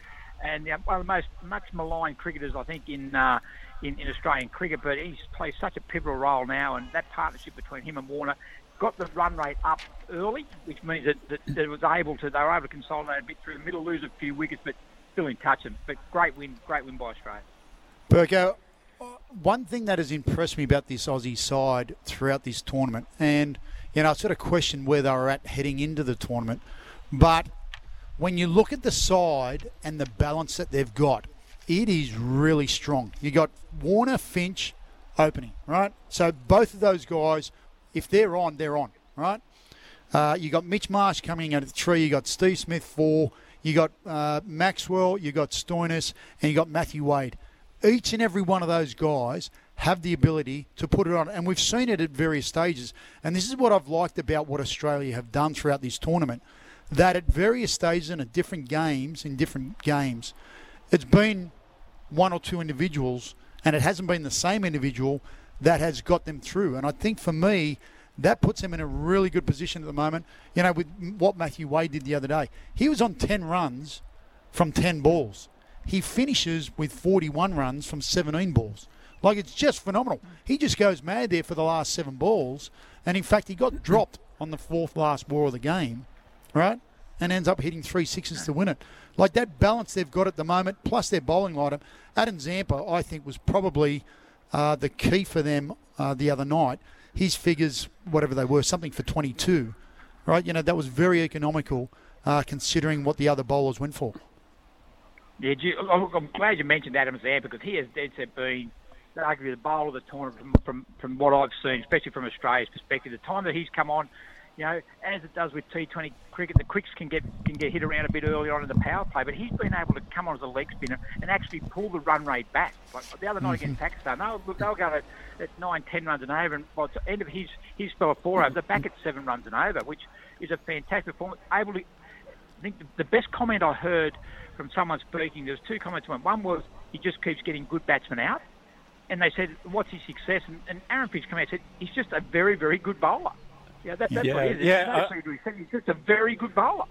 and uh, one of the most much maligned cricketers I think in. Uh, in, in Australian cricket, but he's plays such a pivotal role now, and that partnership between him and Warner got the run rate up early, which means that, that, that was able to they were able to consolidate a bit through the middle, lose a few wickets, but still in touch. And but great win, great win by Australia. Burko, uh, one thing that has impressed me about this Aussie side throughout this tournament, and you know, I sort of questioned where they were at heading into the tournament, but when you look at the side and the balance that they've got, it is really strong. You got Warner, Finch, opening, right? So both of those guys, if they're on, they're on, right? Uh, you got Mitch Marsh coming out of the tree. You got Steve Smith four. You got uh, Maxwell. You got Stoinis, and you got Matthew Wade. Each and every one of those guys have the ability to put it on, and we've seen it at various stages. And this is what I've liked about what Australia have done throughout this tournament. That at various stages and at different games, in different games, it's been one or two individuals, and it hasn't been the same individual that has got them through. And I think for me, that puts him in a really good position at the moment. You know, with what Matthew Wade did the other day, he was on 10 runs from 10 balls. He finishes with 41 runs from 17 balls. Like, it's just phenomenal. He just goes mad there for the last seven balls. And in fact, he got dropped on the fourth last ball of the game, right? And ends up hitting three sixes to win it. Like that balance they've got at the moment, plus their bowling lineup. Adam Zampa, I think, was probably uh, the key for them uh, the other night his figures, whatever they were, something for 22, right? You know, that was very economical uh, considering what the other bowlers went for. Yeah, I'm glad you mentioned Adam Zampa because he has been arguably the bowler of the tournament from, from, from what I've seen, especially from Australia's perspective. The time that he's come on, you know, as it does with T20 cricket, the quicks can get can get hit around a bit early on in the power play, but he's been able to come on as a leg spinner and actually pull the run rate back. Like the other night mm-hmm. against Pakistan, they'll, they'll go at, at nine, ten runs and over, and by the end of his his spell of four overs, they're back at seven runs and over, which is a fantastic performance. Able to, I think the, the best comment I heard from someone speaking, there was two comments. One was he just keeps getting good batsmen out, and they said, "What's his success?" And, and Aaron Finch came out and said, "He's just a very, very good bowler." Yeah, that, that's yeah, what it is. Yeah, uh, he's just a very good bowler.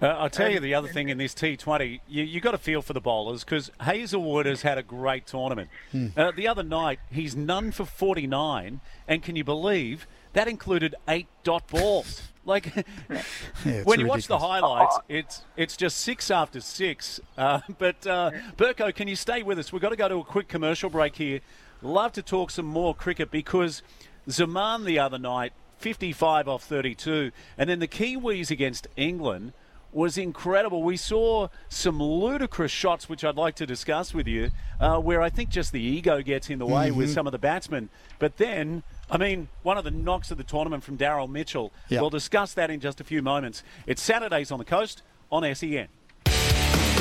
Uh, I'll tell you the other thing in this T20, you you got to feel for the bowlers because Hazlewood has had a great tournament. Hmm. Uh, the other night, he's none for 49, and can you believe that included eight dot balls? Like Yeah, when you ridiculous. watch the highlights, it's it's just six after six. Uh, but uh, Burko, can you stay with us? We've got to go to a quick commercial break here. Love to talk some more cricket because Zaman the other night, 55 off 32, and then the Kiwis against England was incredible. We saw some ludicrous shots, which I'd like to discuss with you, uh, where I think just the ego gets in the way with Mhm. some of the batsmen. But then, I mean, one of the knocks of the tournament from Daryl Mitchell. Yep. We'll discuss that in just a few moments. It's Saturdays on the coast on E SEN.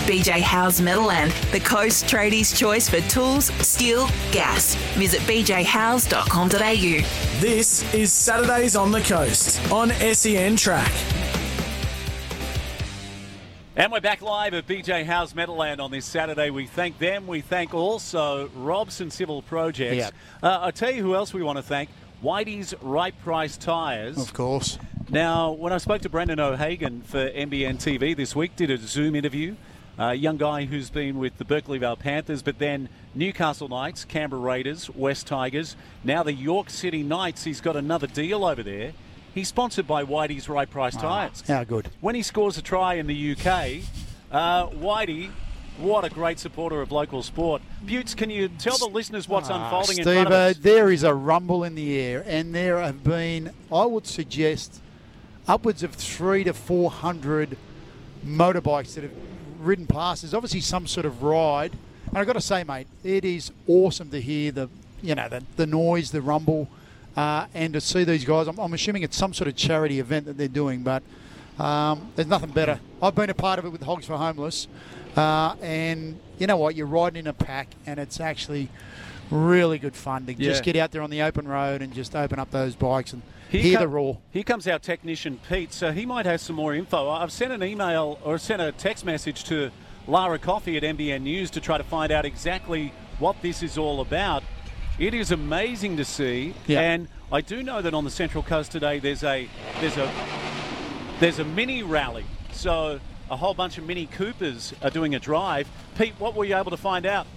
BJ Howes Metalland, the Coast Tradies' choice for tools, steel, gas. Visit bjhowes.com.au. This is Saturdays on the Coast on SEN Track. And we're back live at BJ Howes Metalland on this Saturday. We thank them. We thank also Robson Civil Projects. Yep. Uh, I'll tell you who else we want to thank. Whitey's Right Price Tyres. Of course. Now, when I spoke to Brendan O'Hagan for NBN TV this week, did a Zoom interview. A young guy who's been with the Berkeley Vale Panthers, but then Newcastle Knights, Canberra Raiders, West Tigers, now the York City Knights. He's got another deal over there. He's sponsored by Whitey's Right Price Tyres. How good. When he scores a try in the UK, uh, Whitey, what a great supporter of local sport. Butts, can you tell the listeners what's Ah, unfolding in front of uh, us? there is a rumble in the air, and there have been, I would suggest, upwards of three to four hundred motorbikes that have ridden past. There's obviously some sort of ride, and I've got to say, mate, it is awesome to hear the, you know, the, the noise, the rumble, uh, and to see these guys. I'm, I'm assuming it's some sort of charity event that they're doing, but um, there's nothing better. I've been a part of it with Hogs for Homeless, uh, and you know what? You're riding in a pack, and it's actually really good fun to Yeah. just get out there on the open road and just open up those bikes and Here hear co- the roar. Here comes our technician Pete, so he might have some more info. I've sent an email or sent a text message to Lara Coffey at NBN News to try to find out exactly what this is all about. It is amazing to see, Yeah. and I do know that on the Central Coast today there's a there's a there's a mini rally. So a whole bunch of Mini Coopers are doing a drive. Pete, what were you able to find out?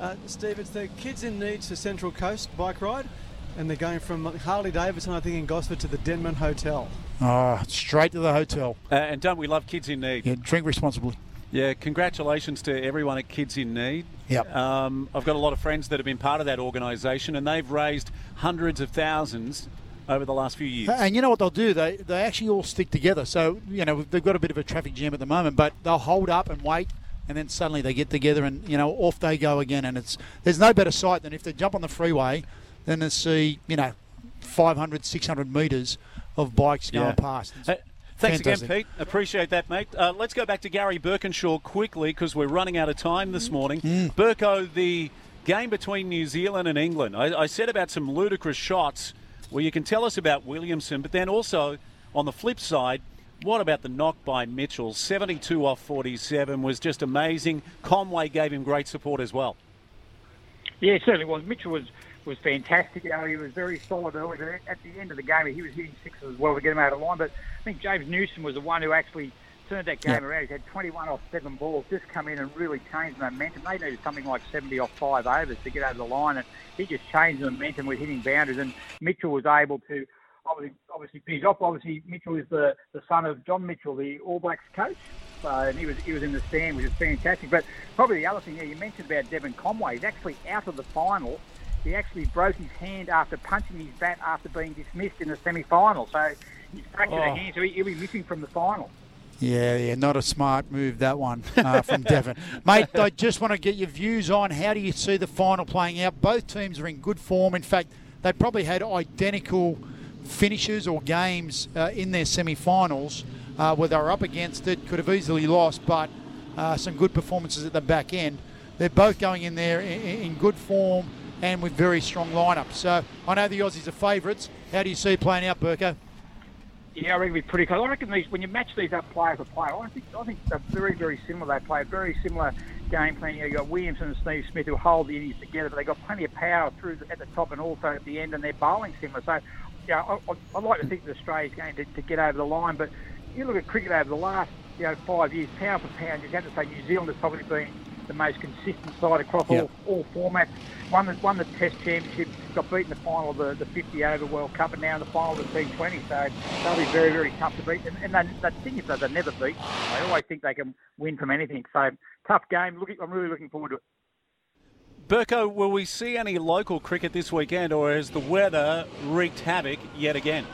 Uh, Steve, it's the Kids in Need to Central Coast bike ride, and they're going from Harley Davidson, I think, in Gosford to the Denman Hotel. Oh, straight to the hotel. Uh, and don't we love kids in need? Yeah, drink responsibly. Yeah, congratulations to everyone at Kids in Need. Yep. Um, I've got a lot of friends that have been part of that organisation, and they've raised hundreds of thousands over the last few years. And you know what they'll do? They they actually all stick together. So you know they've got a bit of a traffic jam at the moment, but they'll hold up and wait, and then suddenly they get together and you know off they go again. And it's there's no better sight than if they jump on the freeway, then they see you know 500, 600 metres of bikes going past. It's Thanks fantastic. again, Pete. Appreciate that, mate. Uh, let's go back to Gary Birkinshaw quickly because we're running out of time this morning. Mm. Burko, the game between New Zealand and England. I, I said about some ludicrous shots where you can tell us about Williamson, but then also on the flip side, what about the knock by Mitchell? 72 off 47 was just amazing. Conway gave him great support as well. Yeah, it certainly was. Mitchell was was fantastic. You know, he was very solid early. At the end of the game, he was hitting sixes as well to get him out of line. But I think James Neesham was the one who actually turned that game Yeah. around. He's had 21 off seven balls, just come in and really changed momentum. They needed something like 70 off five overs to get over the line, and he just changed the momentum with hitting boundaries. And Mitchell was able to obviously obviously finish off. Obviously, Mitchell is the, the son of John Mitchell, the All Blacks coach. So, and he was he was in the stand, which is fantastic. But probably the other thing, yeah, you mentioned about Devon Conway. He's actually out of the final. He actually broke his hand after punching his bat after being dismissed in the semi-final. So he's fractured Oh. a hand, so he, he'll be missing from the final. Yeah, yeah, not a smart move that one uh, from Devon, mate. I just want to get your views on how do you see the final playing out. Both teams are in good form. In fact, they probably had identical finishes or games uh, in their semi-finals uh, where they were up against it. Could have easily lost, but uh, some good performances at the back end. They're both going in there in, in good form and with very strong lineups. So I know the Aussies are favourites. How do you see playing out, Burko? Yeah, I reckon it'll be pretty close. I reckon these, when you match these up player for player, I think I think they're very, very similar. They play a very similar game plan. You've got Williamson and Steve Smith who hold the innings together, but they've got plenty of power through the, at the top and also at the end, and they're bowling similar. So, yeah, I, I, I'd like to think that Australia's going to, to get over the line, but you look at cricket over the last you know five years, pound for pound, you'd have to say New Zealand has probably been the most consistent side across Yep. all, all formats. Won the, won the Test Championship, got beaten the final of the, the 50 over World Cup, and now in the final of the T20. So they'll be very, very tough to beat. And, and they, the thing is, that they're never beat. They always think they can win from anything. So tough game. Look, I'm really looking forward to it. Burko, will we see any local cricket this weekend, or has the weather wreaked havoc yet again?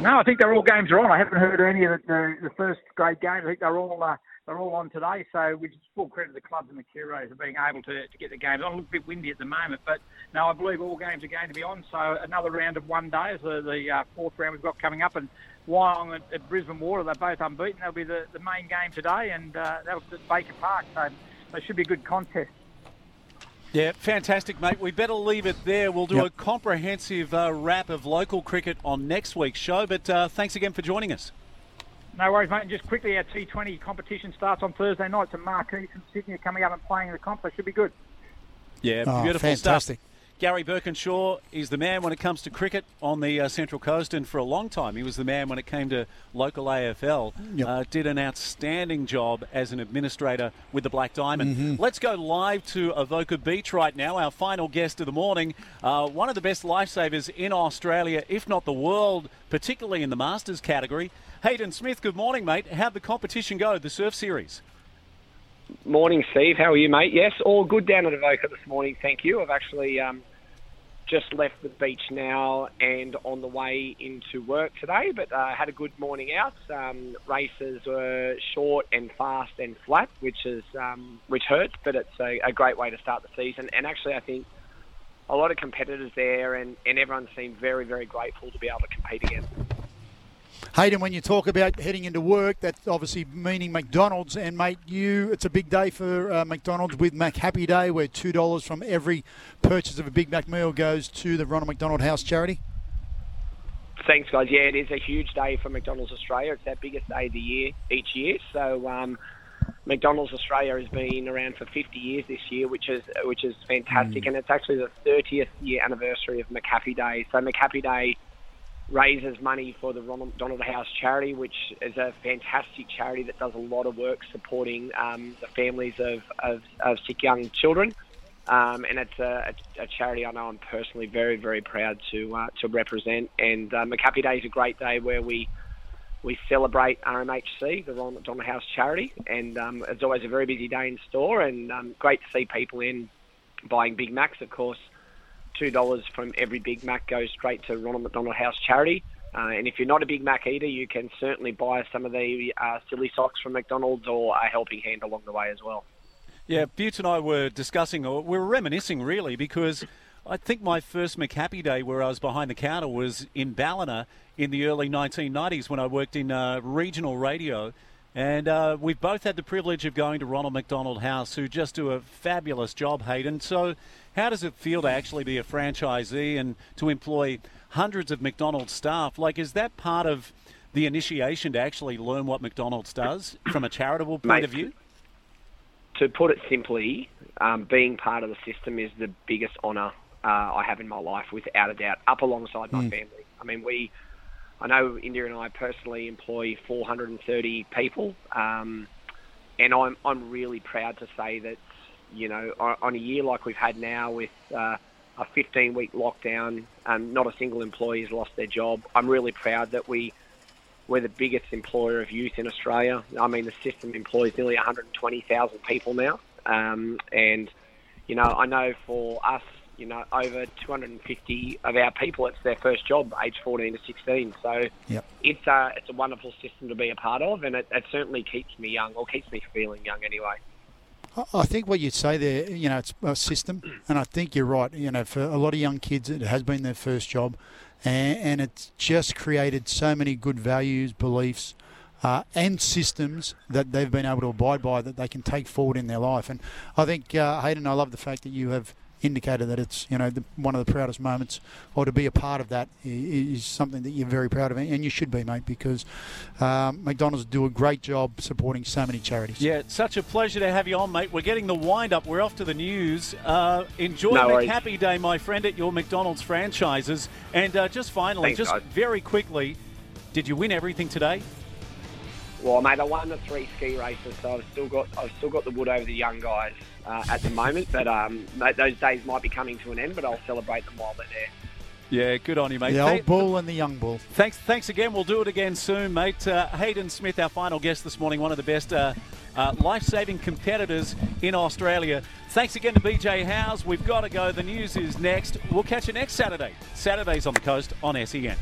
No, I think they're all games are on. I haven't heard any of the, the, the first grade games. I think they're all uh, they're all on today. So which is full credit to the clubs and the Curos for being able to, to get the games on. A little bit windy at the moment, but no, I believe all games are going to be on. So another round of one day is the, the uh, fourth round we've got coming up, and Wyong at, at Brisbane Water, they're both unbeaten. That'll be the, the main game today, and uh, that'll be at Baker Park. So they should be a good contest. Yeah, fantastic, mate. We better leave it there. We'll do Yep. a comprehensive uh, wrap of local cricket on next week's show. But uh, thanks again for joining us. No worries, mate. And just quickly, our T20 competition starts on Thursday night. Some Marquis from Sydney are coming up and playing in the comp. They should be good. Yeah, Oh, beautiful fantastic. stuff. Gary Birkinshaw is the man when it comes to cricket on the uh, Central Coast, and for a long time he was the man when it came to local AFL. Yep. Uh, did an outstanding job as an administrator with the Black Diamond. Mm-hmm. Let's go live to Avoca Beach right now. Our final guest of the morning, uh, one of the best lifesavers in Australia, if not the world, particularly in the Masters category. Hayden Smith, good morning, mate. How'd the competition go, the surf series? Morning, Steve. How are you, mate? Yes, all good down at Avoca this morning. Thank you. I've actually um, just left the beach now and on the way into work today, but uh, had a good morning out. Um, races were short and fast and flat, which is um, which hurts, but it's a, a great way to start the season. And actually, I think a lot of competitors there, and, and everyone seemed very, very grateful to be able to compete again. Hayden, when you talk about heading into work, that's obviously meaning McDonald's. And mate, you, it's a big day for uh, McDonald's with McHappy Day, where two dollars from every purchase of a Big Mac meal goes to the Ronald McDonald House charity. Thanks, guys. Yeah, it is a huge day for McDonald's Australia. It's our biggest day of the year each year. So um, McDonald's Australia has been around for 50 years this year, which is which is fantastic, and it's actually the 30th year anniversary of McHappy Day. So McHappy Day raises money for the Ronald McDonald House charity, which is a fantastic charity that does a lot of work supporting um, the families of, of, of sick young children. Um, and it's a, a, charity I know I'm personally very, very proud to uh, to represent. And McHappy Day is a great day where we we celebrate RMHC, the Ronald McDonald House charity, and um, it's always a very busy day in store. And um, great to see people in buying Big Macs, of course. Two dollars from every Big Mac goes straight to Ronald McDonald House charity. Uh, and if you're not a Big Mac eater, you can certainly buy some of the uh, silly socks from McDonald's or a helping hand along the way as well. Yeah, Butte and I were discussing, or we were reminiscing really, because I think my first McHappy day where I was behind the counter was in Ballina in the early 1990s when I worked in uh, regional radio. And uh, we've both had the privilege of going to Ronald McDonald House, who just do a fabulous job, Hayden. So, how does it feel to actually be a franchisee and to employ hundreds of McDonald's staff? Like, is that part of the initiation to actually learn what McDonald's does from a charitable point Mate, of view? To put it simply, um, being part of the system is the biggest honour uh, I have in my life, without a doubt, up alongside my Mm. family. I mean, we, I know India and I personally employ 430 people, um, and I'm I'm really proud to say that, you know, on, a year like we've had now with uh, a 15 week lockdown, not a single employee has lost their job. I'm really proud that we. We're the biggest employer of youth in Australia. I mean, the system employs nearly 120,000 people now. Um, and, you know, I know for us, you know, over 250 of our people, it's their first job, age 14 to 16. So Yep. it's a, it's a wonderful system to be a part of, and it, it certainly keeps me young, or keeps me feeling young anyway. I- think what you say there, you know, it's a system, and I think you're right. You know, for a lot of young kids, it has been their first job, and, and it's just created so many good values, beliefs, uh, and systems that they've been able to abide by that they can take forward in their life. And I think, uh, Hayden, I love the fact that you have indicated that it's you know the, one of the proudest moments, or to be a part of that is is something that you're very proud of, and you should be, mate, because um, McDonald's do a great job supporting so many charities. Yeah, it's such a pleasure to have you on, mate. We're getting the wind up. We're off to the news. Uh, enjoy No the happy day, my friend, at your McDonald's franchises. And uh, just finally, Thanks, just guys. very quickly, did you win everything today? Well, mate, I won the three ski races, so I've still got I've still got the wood over the young guys uh, at the moment. But um, mate, those days might be coming to an end, but I'll celebrate them while they're there. Yeah, good on you, mate. The old bull and the young bull. Thanks, thanks again. We'll do it again soon, mate. Uh, Hayden Smith, our final guest this morning, one of the best uh, uh, life-saving competitors in Australia. Thanks again to BJ Howes. We've got to go. The news is next. We'll catch you next Saturday. Saturdays on the coast on E SEN.